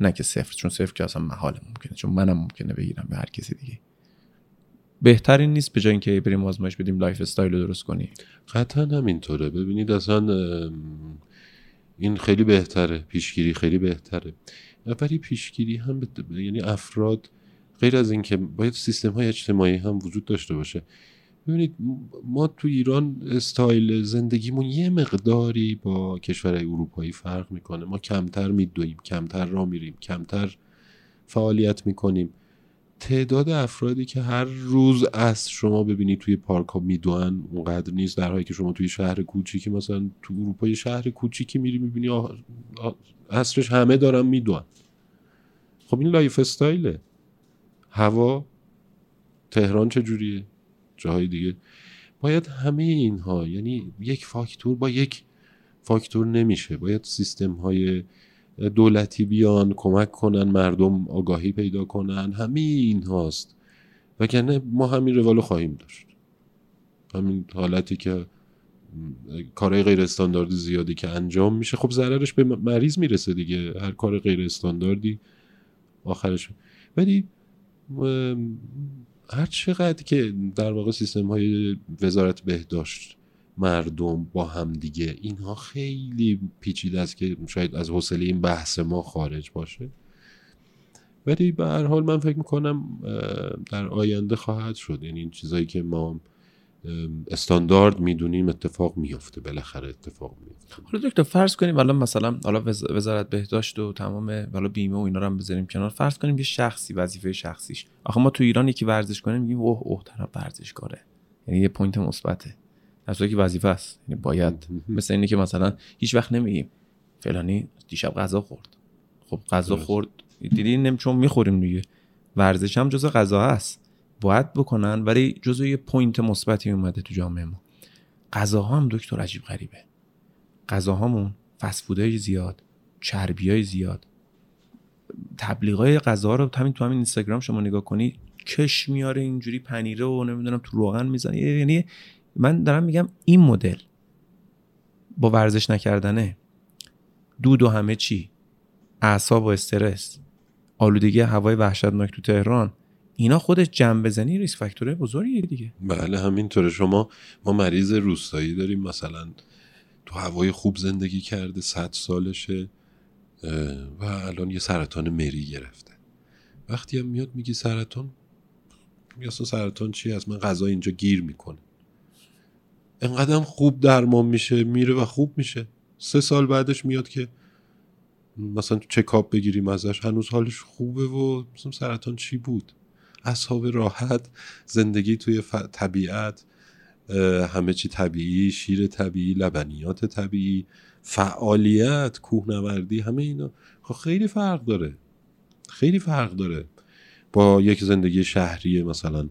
نه که صفر چون صفر که اصلا محال ممکنه چون منم ممکنه بگیرم به هر کسی دیگه. بهترین نیست به جای اینکه بریم آزمایش بدیم lifestyle رو درست کنیم قطعا همینطوره. ببینید اصلا این خیلی بهتره. پیشگیری خیلی بهتره. ولی پیشگیری هم یعنی افراد غیر از اینکه باید سیستم های اجتماعی هم وجود داشته باشه. ببینید ما تو ایران استایل زندگیمون یه مقداری با کشورهای اروپایی فرق می‌کنه. ما کمتر میدویم کمتر راه میریم کمتر فعالیت می‌کنیم. تعداد افرادی که هر روز از شما ببینید توی پارک ها میدوئن اونقدر نیست. در حالی که شما توی شهر کوچیکی مثلا تو اروپا شهر کوچیکی میری می‌بینی عصرش همه دارن میدوئن خب این lifestyle ه. هوا تهران چجوریه؟ جاهای دیگه. باید همه اینها یعنی یک فاکتور با یک فاکتور نمیشه. باید سیستم های دولتی بیان کمک کنن مردم آگاهی پیدا کنن. همه این هاست وگرنه ما همین روالو خواهیم داشت. همین حالتی که کارهای غیر استانداردی زیادی که انجام میشه خب ضررش به مریض می‌رسه دیگه. هر کار غیر استانداردی آخرش. ولی هر چقدر که در واقع سیستم های وزارت بهداشت مردم با هم دیگه اینها خیلی پیچیده است که شاید از حوصله این بحث ما خارج باشه. ولی به هر حال من فکر می‌کنم در آینده خواهد شد. یعنی این چیزایی که ما استاندارد می‌دونیم اتفاق میفته بالاخره اتفاق میفته حالا دکتر فرض کنیم الان مثلا حالا وزارت بهداشت و تمام حالا بیمه و اینا رو هم بذاریم کنار فرض کنیم یه شخصی وظیفه شخصیش. آخه ما تو ایران یکی ورزش کنیم میگیم اوه اوه طرف ورزشکاره. یعنی یه پوینت مثبته. در که وظیفه است. یعنی باید مثل اینه که مثلا هیچ وقت نمیگیم فلانی دیشب غذا خورد. خب غذا خورد. دیدی نمی چون می‌خوریم دیگه. ورزش هم جزء غذا هست. باید بکنن ولی جزو یه point مثبتی اومده تو جامعه ما. غذاها هم دکتر عجیب غریبه. غذاهامون fast food های زیاد چربی های زیاد. تبلیغای غذا رو همین تو همین اینستاگرام شما نگاه کنی کش میاره اینجوری پنیره و نمی‌دونم تو روغن می‌زنه. یعنی من دارم میگم این مدل با ورزش نکردنه. دود و همه چی اعصاب و استرس آلودگی هوای وحشتناک تو تهران اینا خودش جمع بزنی ریس فاکتوره بزرگیه دیگه. بله همینطوره. شما ما مریض روستایی داریم مثلا تو هوای خوب زندگی کرده صد سالشه و الان یه سرطان مری گرفته. وقتی هم میاد میگی سرطان اصلا سرطان چی از من غذا اینجا گیر می‌کنه انقدر خوب درمان میشه میره و خوب میشه. سه سال بعدش میاد که مثلا چکاپ بگیریم ازش هنوز حالش خوبه و مثلا سرطان چی بود؟ اصحاب راحت زندگی توی طبیعت همه چی طبیعی شیر طبیعی لبنیات طبیعی فعالیت کوهنوردی همه اینا. خب خیلی فرق داره. خیلی فرق داره. با یک زندگی شهری مثلا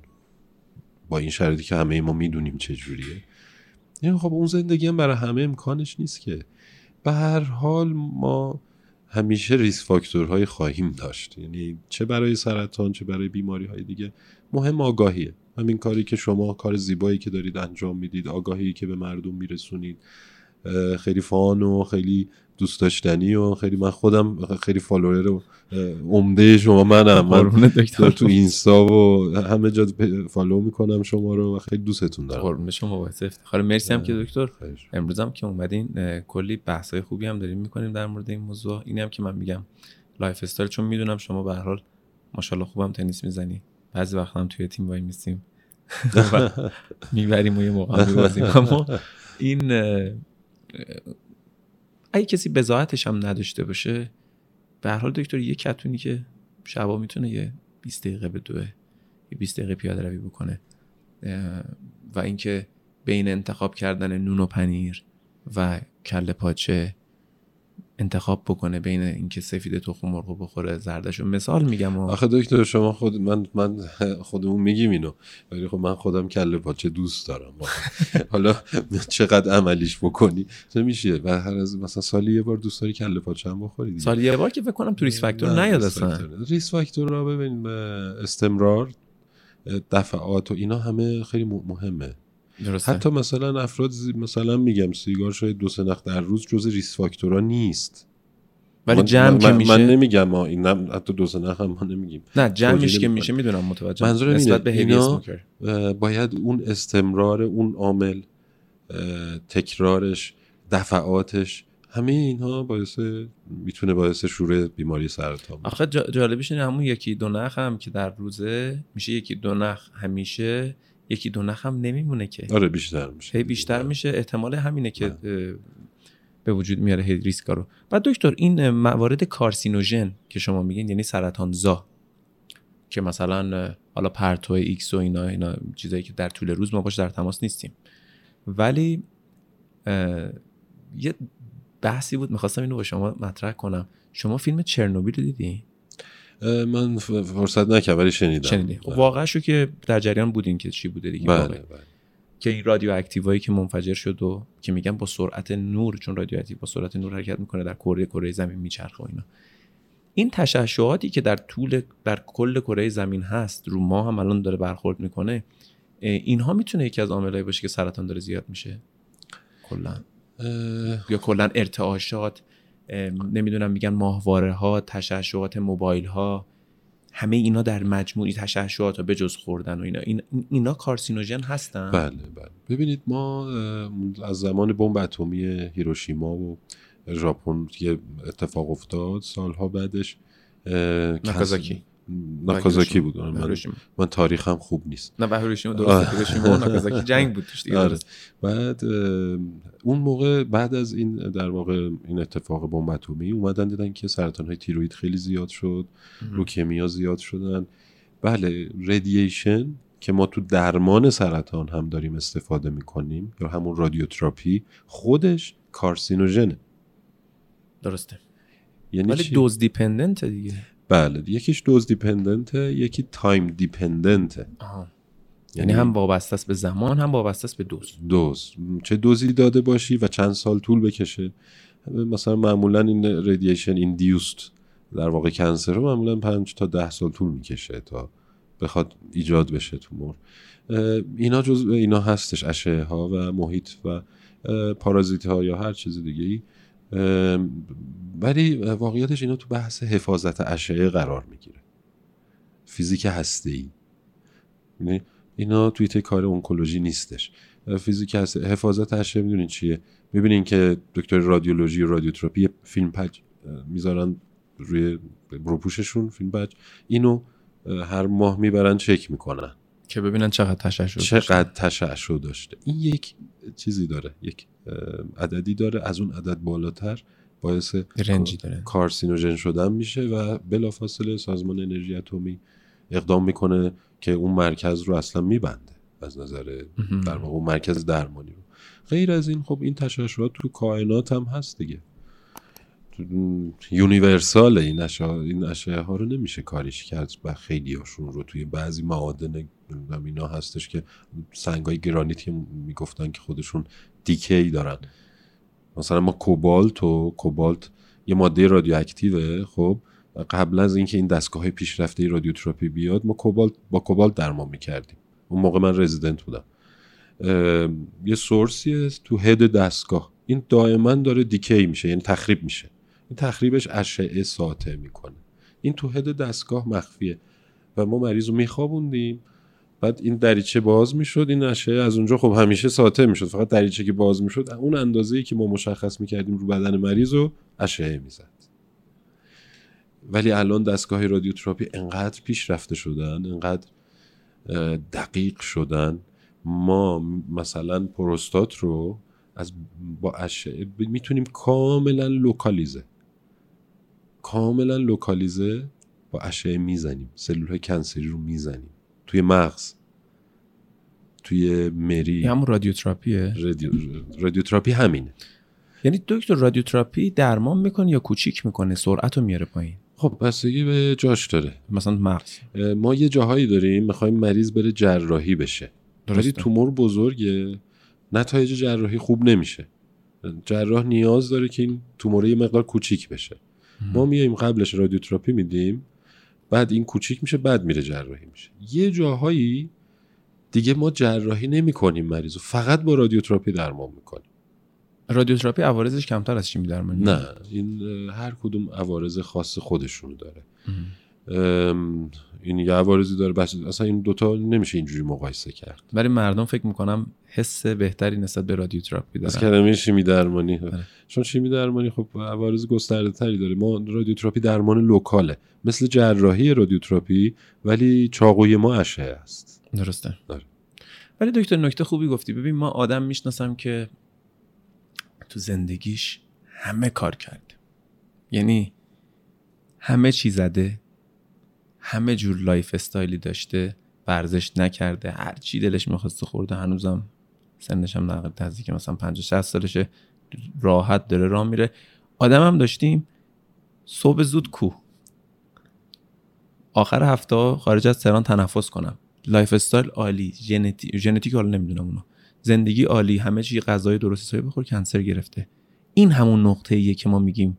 با این شرایطی که همه ما می‌دونیم چجوریه یعنی خب اون زندگی هم برای همه امکانش نیست که. به هر حال ما همیشه ریس فاکتورهای خواهیم داشت. یعنی چه برای سرطان چه برای بیماری های دیگه. مهم آگاهیه. همین کاری که شما کار زیبایی که دارید انجام می‌دید آگاهی که به مردم میرسونید. خیلی فان و خیلی دوست داشتنی و خیلی من خودم خیلی follower عمده شما منم. من تو اینستا و همه جا follow می‌کنم شما رو و خیلی دوستتون دارم. قربون شما باعث افتخار. مرسی هم که دکتر. امروز هم که اومدین کلی بحثای خوبی هم داریم می‌کنیم در مورد این موضوع. اینی هم که من میگم lifestyle چون می‌دونم شما به هر حال ماشاءالله خوبم تنیس می‌زنی. بعضی وقت هم توی تیم وای میستیم می‌بریم و یه موقع میبازیم. اما این اگه کسی بزاعتش هم نداشته باشه به هر حال دکتر یه کتونی که شبا می‌تونه یه 20 دقیقه به دوه یه 20 دقیقه پیاده روی بکنه. و اینکه بین انتخاب کردن نون و پنیر و کله پاچه انتخاب بکنه بین اینکه سفید تخم مرغ بخوره زردشو. مثال میگم و... آخه دکتر شما خود من من خودمون میگیم اینو. ولی خب من خودم کله پاچه دوست دارم. حالا چقدر عملیش بکنی؟ میشه؟ و هر از مثلا سالی یه بار دوست داری کله پاچه هم بخوری سالی یه بار که فکر کنم تو risk factor نیاد اصلا. risk factor را ببین استمرار دفعات و اینا همه خیلی مهمه. درسته. حتی مثلا افراد مثلا میگم سیگار شاید دو سه نخ در روز جز risk factor ا نیست. ولی جمع که میشه من نمیگم ما این حتی دو سه نخ هم ما نمیگیم. نه جمعش که میشه می‌دونم متوجه. منظور نسبت به اینا باید اون استمرار اون عامل تکرارش دفعاتش همه اینها باعث می‌تونه باعث شروع بیماری سرطان آخه جالبش اینه همون یکی دو نخ هم که در روزه میشه یکی دو نخ همیشه یکی دو نخ هم نمیمونه که. آره بیشتر میشه. هی بیشتر میشه. احتمال همینه که به وجود میاره هی ریسکا رو. بعد دکتر این موارد کارسینوژن که شما میگین یعنی سرطان زا که مثلا حالا پرتو ایکس و اینا اینا چیزایی که در طول روز ما باش در تماس نیستیم. ولی یه بحثی بود می‌خواستم اینو با شما مطرح کنم. شما فیلم چرنوبیل رو دیدی؟ من فرصت نکردم ولی شنیدم. شنیدی. خب واقعا شو که در جریان بودین که چی بوده دیگه بله, بله. که این رادیو اکتیوایی که منفجر شد و که میگن با سرعت نور چون رادیو اکتیو با سرعت نور حرکت می‌کنه در کره کره زمین میچرخه و اینا. این تشعشعاتی که در طول در کل کره زمین هست رو ما هم الان داره برخورد می‌کنه اینها می‌تونه یکی از عاملایی باشه که سرطان داره زیاد میشه؟ کلا. یا کلا ارتعاشات. نمی‌دونم میگن ماهواره ها تشعشعات موبایل ها همه اینا در مجموعی تشعشعات به جز خوردن و اینا. این اینا کارسینوژن هستن؟ بله بله. ببینید ما از زمان بمب اتمی هیروشیما و ژاپن یه اتفاق افتاد سالها بعدش ناکازاکی. ناکازاکی بود من, من تاریخم خوب نیست. نه به هیروشیما درست هیروشیما و ناکازاکی جنگ بود توش دیگه. آره. بعد اون موقع بعد از این در واقع این اتفاق بمب اتمی اومدن دیدن که سرطان های تیروید خیلی زیاد شد. لوکمیا زیاد شدن. بله ردییشن که ما تو درمان سرطان هم داریم استفاده می‌کنیم یا همون رادیوتراپی خودش کارسینوژنه. درسته. یعنی ولی dose dependent دیگه. بله. یکیش dose dependent ه یکی time dependent ه. یعنی هم وابسته است به زمان هم وابسته است به دوز. دوز. چه دوزی داده باشی و چند سال طول بکشه. مثلا معمولا این radiation induced در واقع cancer رو معمولا پنج تا ده سال طول می‌کشه تا بخواد ایجاد بشه تومور. اینا جز اینا هستش اشعه ها و محیط و پارازیت ها یا هر چیز دیگه ای ولی واقعیتش اینا تو بحث حفاظت اشعه قرار می‌گیره. فیزیک هسته ای یعنی اینا توی کار اونکولوژی نیستش. فیزیک هست حفاظت اشعه می‌دونین چیه؟ می‌بینین که دکتر رادیولوژی و رادیوتراپی فیلم پج می‌ذارن روی روپوششون فیلم پج. اینو هر ماه می‌برن چک می‌کنن. که ببینن چقدر تشعشع چقدر تشعشع داشته. این یک چیزی داره. یک عددی داره. از اون عدد بالاتر باعث رنجی داره. کارسینوژن شدن میشه و بلافاصله سازمان انرژی اتمی اقدام می‌کنه که اون مرکز رو اصلا میبنده از نظر در واقع اون مرکز درمانی رو. غیر از این خب این تشعشعات تو کائنات هم هست دیگه. یونیورسال این اشعه این اشعه ها رو نمیشه کاریش کرد و خیلی هاشون رو توی بعضی معادن اینا هستش که سنگ های گرانیتی می‌گفتن که خودشون دیکی دارن. مثلا ما کوبالت و کوبالت یه ماده رادیواکتیوه خب؟ قبل از اینکه این دستگاه های پیشرفته رادیوتراپی بیاد ما کوبالت با کوبالت درمان می‌کردیم. اون موقع من رزیدنت بودم. یه سورسیه تو هد دستگاه. این دائما داره دیکی میشه یعنی تخریب میشه. این تخریبش اشعه ساطع می‌کنه. این تو هد دستگاه مخفیه. و ما مریض رو میخوابوندیم. بعد این دریچه باز می‌شد این اشعه از اونجا خب همیشه ساطع می‌شد. فقط دریچه که باز می‌شد اون اندازه‌ای که ما مشخص می‌کردیم رو بدن مریض رو اشعه می‌زد. ولی الان دستگاه رادیوتراپی انقدر پیشرفته شدن انقدر دقیق شدن. ما مثلا پروستات رو از با اشعه می‌تونیم کاملا لوکالیزه. کاملا لوکالیزه با اشعه می‌زنیم. سلول های کنسری رو می‌زنیم. توی مغز توی مری. همون رادیوتراپیه. رادیو... رادیوتراپی همینه. یعنی دکتر رادیوتراپی درمان می‌کنه یا کوچیک می‌کنه؟ سرعت رو میاره پایین. خب بستگی به جاش داره. مثلا مغز. ما یه جاهایی داریم می‌خوایم مریض بره جراحی بشه. ولی تومور بزرگه. نتایج جراحی خوب نمیشه. جراح نیاز داره که این توموره یه مقدار کوچیک بشه. ما میایم قبلش رادیوتراپی میدیم. بعد این کوچیک میشه بعد میره جراحی میشه. یه جاهایی دیگه ما جراحی نمی کنیم مریض فقط با رادیوتراپی درمان می‌کنیم. رادیوتراپی عوارضش کمتر از شیمی درمانی نه این هر کدوم عوارض خاص خودشونو داره. این یه عوارضی داره. بس اصلا این دوتا نمیشه اینجوری مقایسه کرد. برای مردم فکر می‌کنم حس بهتری نسبت به رادیوتراپی دارن از کلمه شیمی درمانی. بله. چون شیمی درمانی خب عوارض گسترده تری داره. ما رادیوتراپی درمان لوکاله. مثل جراحی رادیوتراپی ولی چاقوی ما اشعه است. درسته. داره. ولی دکتر نکته خوبی گفتی. ببین ما آدم می‌شناسم که تو زندگیش همه کار کرده. یعنی همه چی زده. همه جور lifestyle ی داشته ورزش نکرده هر چی دلش می‌خواسته خورده هنوزم سنش هم نزدیک مثلا 50 60 سالشه راحت داره راه میره. آدم هم داشتیم صبح زود کوه آخر هفته خارج از تهران تنفس کنم. lifestyle عالی ژنتیک ژنتیک حالا نمی‌دونم اونا زندگی عالی همه چی غذای درست حسابی بخور cancer گرفته. این همون نقطه ایه که ما میگیم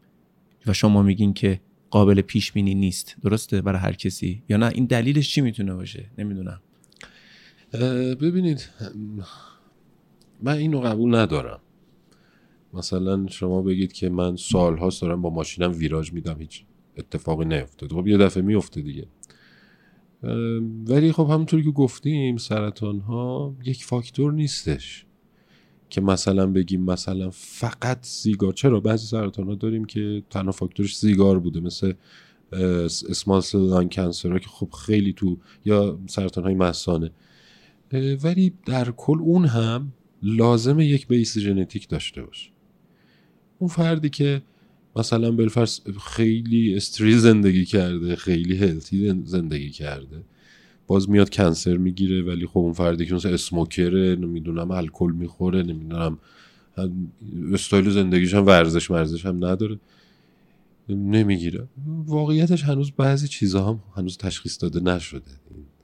و شما میگین که قابل پیش بینی نیست. درسته؟ برای هر کسی. یا نه؟ این دلیلش چی می‌تونه باشه؟ نمی‌دونم. ببینید من اینو قبول ندارم. مثلا شما بگید که من سالهاست دارم با ماشینم ویراج میدم هیچ اتفاقی نیفتاد خب یه دفعه میفته دیگه. ولی خب همونطوری که گفتیم سرطان ها یک فاکتور نیستش. که مثلا بگیم مثلا فقط سیگار چرا؟ بعضی سرطان ها داریم که تنها فاکتورش سیگار بوده مثل اسمال سل کنسر که خب خیلی تو یا سرطان های مسانه ولی در کل اون هم لازم یک بیس ژنتیک داشته باشه. اون فردی که مثلا بالفرض خیلی استری زندگی کرده خیلی هلتی زندگی کرده باز میاد کنسر می‌گیره ولی خب اون فردی که مثلا اسموکره نمی‌دونم الکل می‌خوره نمی‌دونم استایل زندگیش هم ورزش ورزش هم نداره. نمی‌گیره. واقعیتش هنوز بعضی چیزها هم هنوز تشخیص داده نشده.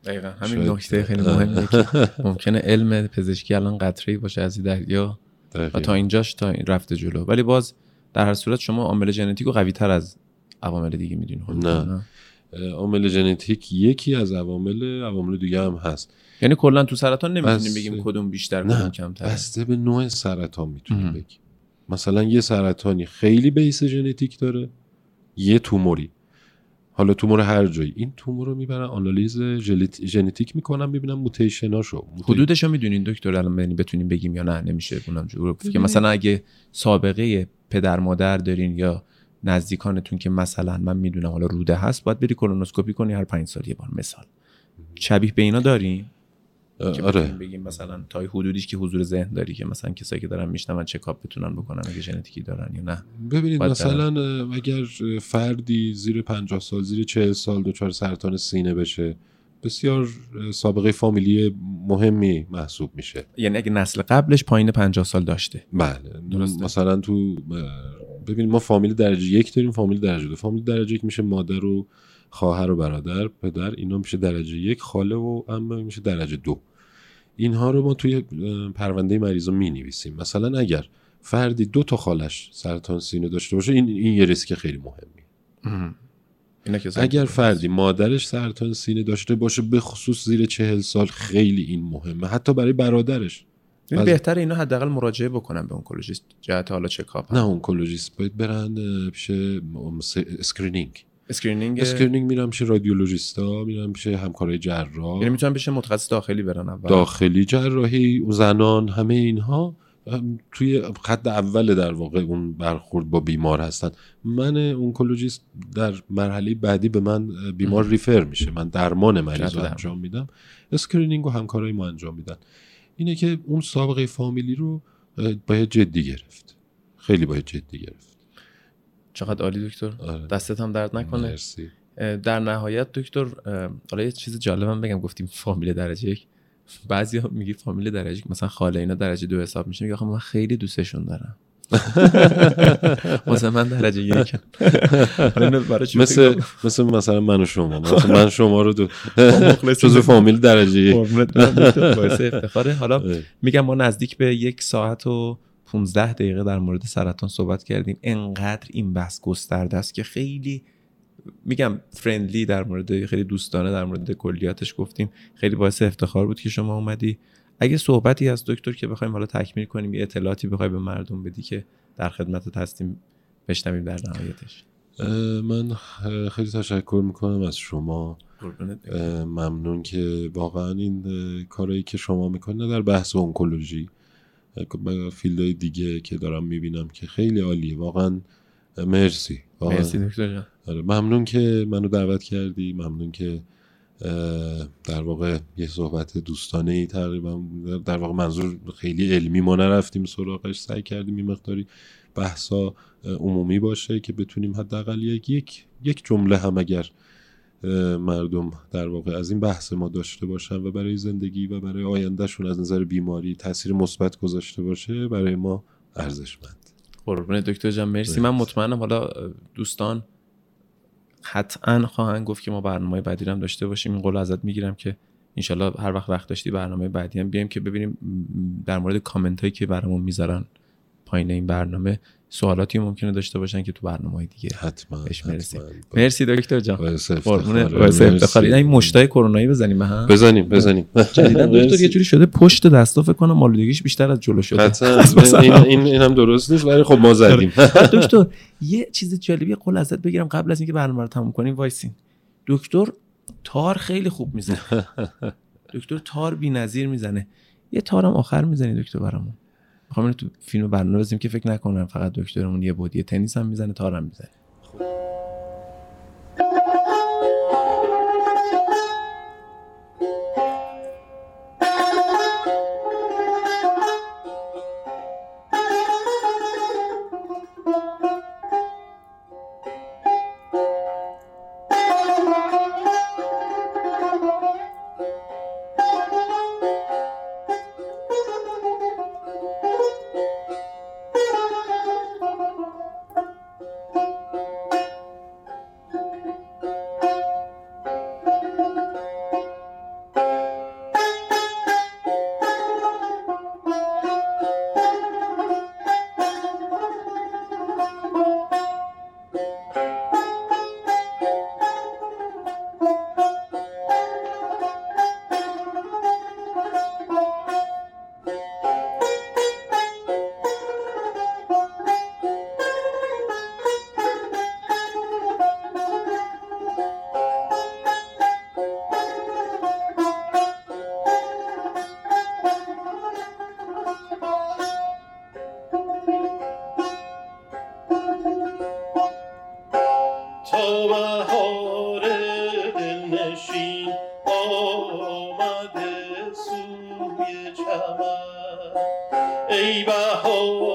دقیقا. همین نکته خیلی مهمه که ممکنه علم پزشکی الان قطره باشه از دریا و تا اینجاش تا رفته جلو. ولی باز در هر صورت شما عامل ژنتیک رو قوی تر از عوامل دیگه می‌دونی نه. عامل ژنتیک یکی از عوامل عوامل دیگه هم هست. یعنی کلا تو سرطان نمی‌تونیم بگیم کدوم بیشتر کدوم کمتر. بسته به نوع سرطان می‌تونیم بگیم. مثلا یه سرطانی خیلی بیس ژنتیک داره یه توموری. حالا تومور هر جایی. این تومور رو می‌برن آنالیز ژنتیک می‌کنن می‌بینن موتیشناشو. موتی... حدودش رو می‌دونین دکتر الان یعنی بتونیم بگیم یا نه نمیشه اونم که مثلا اگه سابقه پدر مادر دارین یا نزدیکانتون که مثلا من می‌دونم حالا روده هست باید بری کولونوسکوپی کنی هر پنج سال یه بار مثال. شبیه به اینا داریم؟ آره. بگیم مثلا تا حدودیش که حضور ذهن داری که مثلا کسایی که دارن میشنون چکاپ بتونن بکنن اگه ژنتیکی دارن یا نه. ببینید مثلا اگر فردی زیر 50 سال زیر 40 سال دچار سرطان سینه بشه بسیار سابقه فامیلی مهمی محسوب میشه. یعنی اگه نسل قبلش پایین 50 سال داشته. بله. درسته. مثلا تو ببینید ما فامیل درجه یک داریم فامیل درجه دو. فامیل درجه یک میشه مادر و خواهر و برادر پدر اینا میشه درجه یک خاله و اما میشه درجه دو. اینها رو ما توی پرونده مریض می نویسیم مثلا اگر فردی دو تا خالش سرطان سینه داشته باشه این این یه ریسک خیلی مهمی اگر فردی مادرش سرطان سینه داشته باشه به خصوص زیر چهل سال خیلی این مهمه. حتی برای برادرش. یعنی بهتر اینا حداقل مراجعه بکنن به اونکولوژیست. جهت حالا چکاپ نه اونکولوژیست باید برن پیش اسکرینینگ اسکرینینگ اسکرینینگ میرم پیش رادیولوژیستا میرم پیش همکارای جراح. یعنی می‌تونم پیش متخصص داخلی برن اول. داخلی جراحی زنان همه اینها. توی خط اول در واقع اون برخورد با بیمار هستن. من اونکولوژیست در مرحله بعدی به من بیمار refer میشه. من درمان مریض رو انجام میدم. screening و همکارای ما انجام میدن. اینه که اون سابقه فامیلی رو باید جدی گرفت. خیلی باید جدی گرفت. چقدر عالی دکتر. آره. دستت هم درد نکنه. مرسی. در نهایت دکتر حالا یه چیز جالبم بگم. گفتیم فامیل درجه یک. بعضی ها میگی فامیل درجه یک مثلا خاله اینا درجه دو حساب میشه. میگه من خیلی دوستشون دارم. مثلا من درجه یک. مثل مثل مثلا من و شما. مثلا من شما رو دو جزو فامیل درجه یک. حالا میگم ما نزدیک به یک ساعت و 15 دقیقه در مورد سرطان صحبت کردیم. انقدر این بحث گسترده است که خیلی میگم فرندلی در مورد خیلی دوستانه در مورد کلیاتش گفتیم. خیلی باعث افتخار بود که شما اومدی. اگه صحبتی از دکتر که بخوایم حالا تکمیل کنیم یه اطلاعاتی بخوای به مردم بدی که در خدمت هستیم بشنویم در نهایتش. من خیلی تشکر می‌کنم از شما. ممنون که واقعا این کارایی که شما می‌کنه در بحث اونکولوژی فیلدهای دیگه که دارم می‌بینم که خیلی عالیه. واقعا مرسی. واقعا. مرسی دکتر آره، ممنون که منو دعوت کردی. ممنون که در واقع یه صحبت دوستانه ای تقریبا در واقع منظور خیلی علمی ما نرفتیم سراغش. سعی کردیم این مقداری بحثا عمومی باشه که بتونیم حداقل یک یک جمله هم اگر مردم در واقع از این بحث ما داشته باشن و برای زندگی و برای آیندهشون از نظر بیماری تاثیر مثبت گذاشته باشه برای ما ارزشمند. قربون دکتر جان مرسی. من مطمئنم حالا دوستان حتما خواهند گفت که ما برنامه بعدی هم داشته باشیم. این قول ازت می‌گیرم که انشالله هر وقت وقت داشتی برنامه بعدی هم بیایم که ببینیم در مورد کامنت هایی که برامون می‌ذارن. پایین این برنامه سوالاتی ممکنه داشته باشن که تو برنامه های دیگه حتما بهش مرسی مرسی دکتر جان. افتخار این مشتای کرونایی بزنیم به هم بزنیم بزنیم. جدیدا دکتر یه جوری شده پشت دستا فکر کنم مالودگیش بیشتر از جلو شده. این این هم درست نیست ولی خب ما زدیم. دکتر یه چیز جالبی قول ازت بگیرم قبل از اینکه برنامه رو تموم کنیم وایسین. دکتر تار خیلی خوب می‌زنه. دکتر تار بی‌نظیر می‌زنه. یه تارم آخر می‌زنی دکتر برامون. می‌خوام تو فیلم برنامه بزنیم که فکر نکنم فقط دکترمون یه بودی تنیس هم می‌زنه تارم می‌زنه. Idaho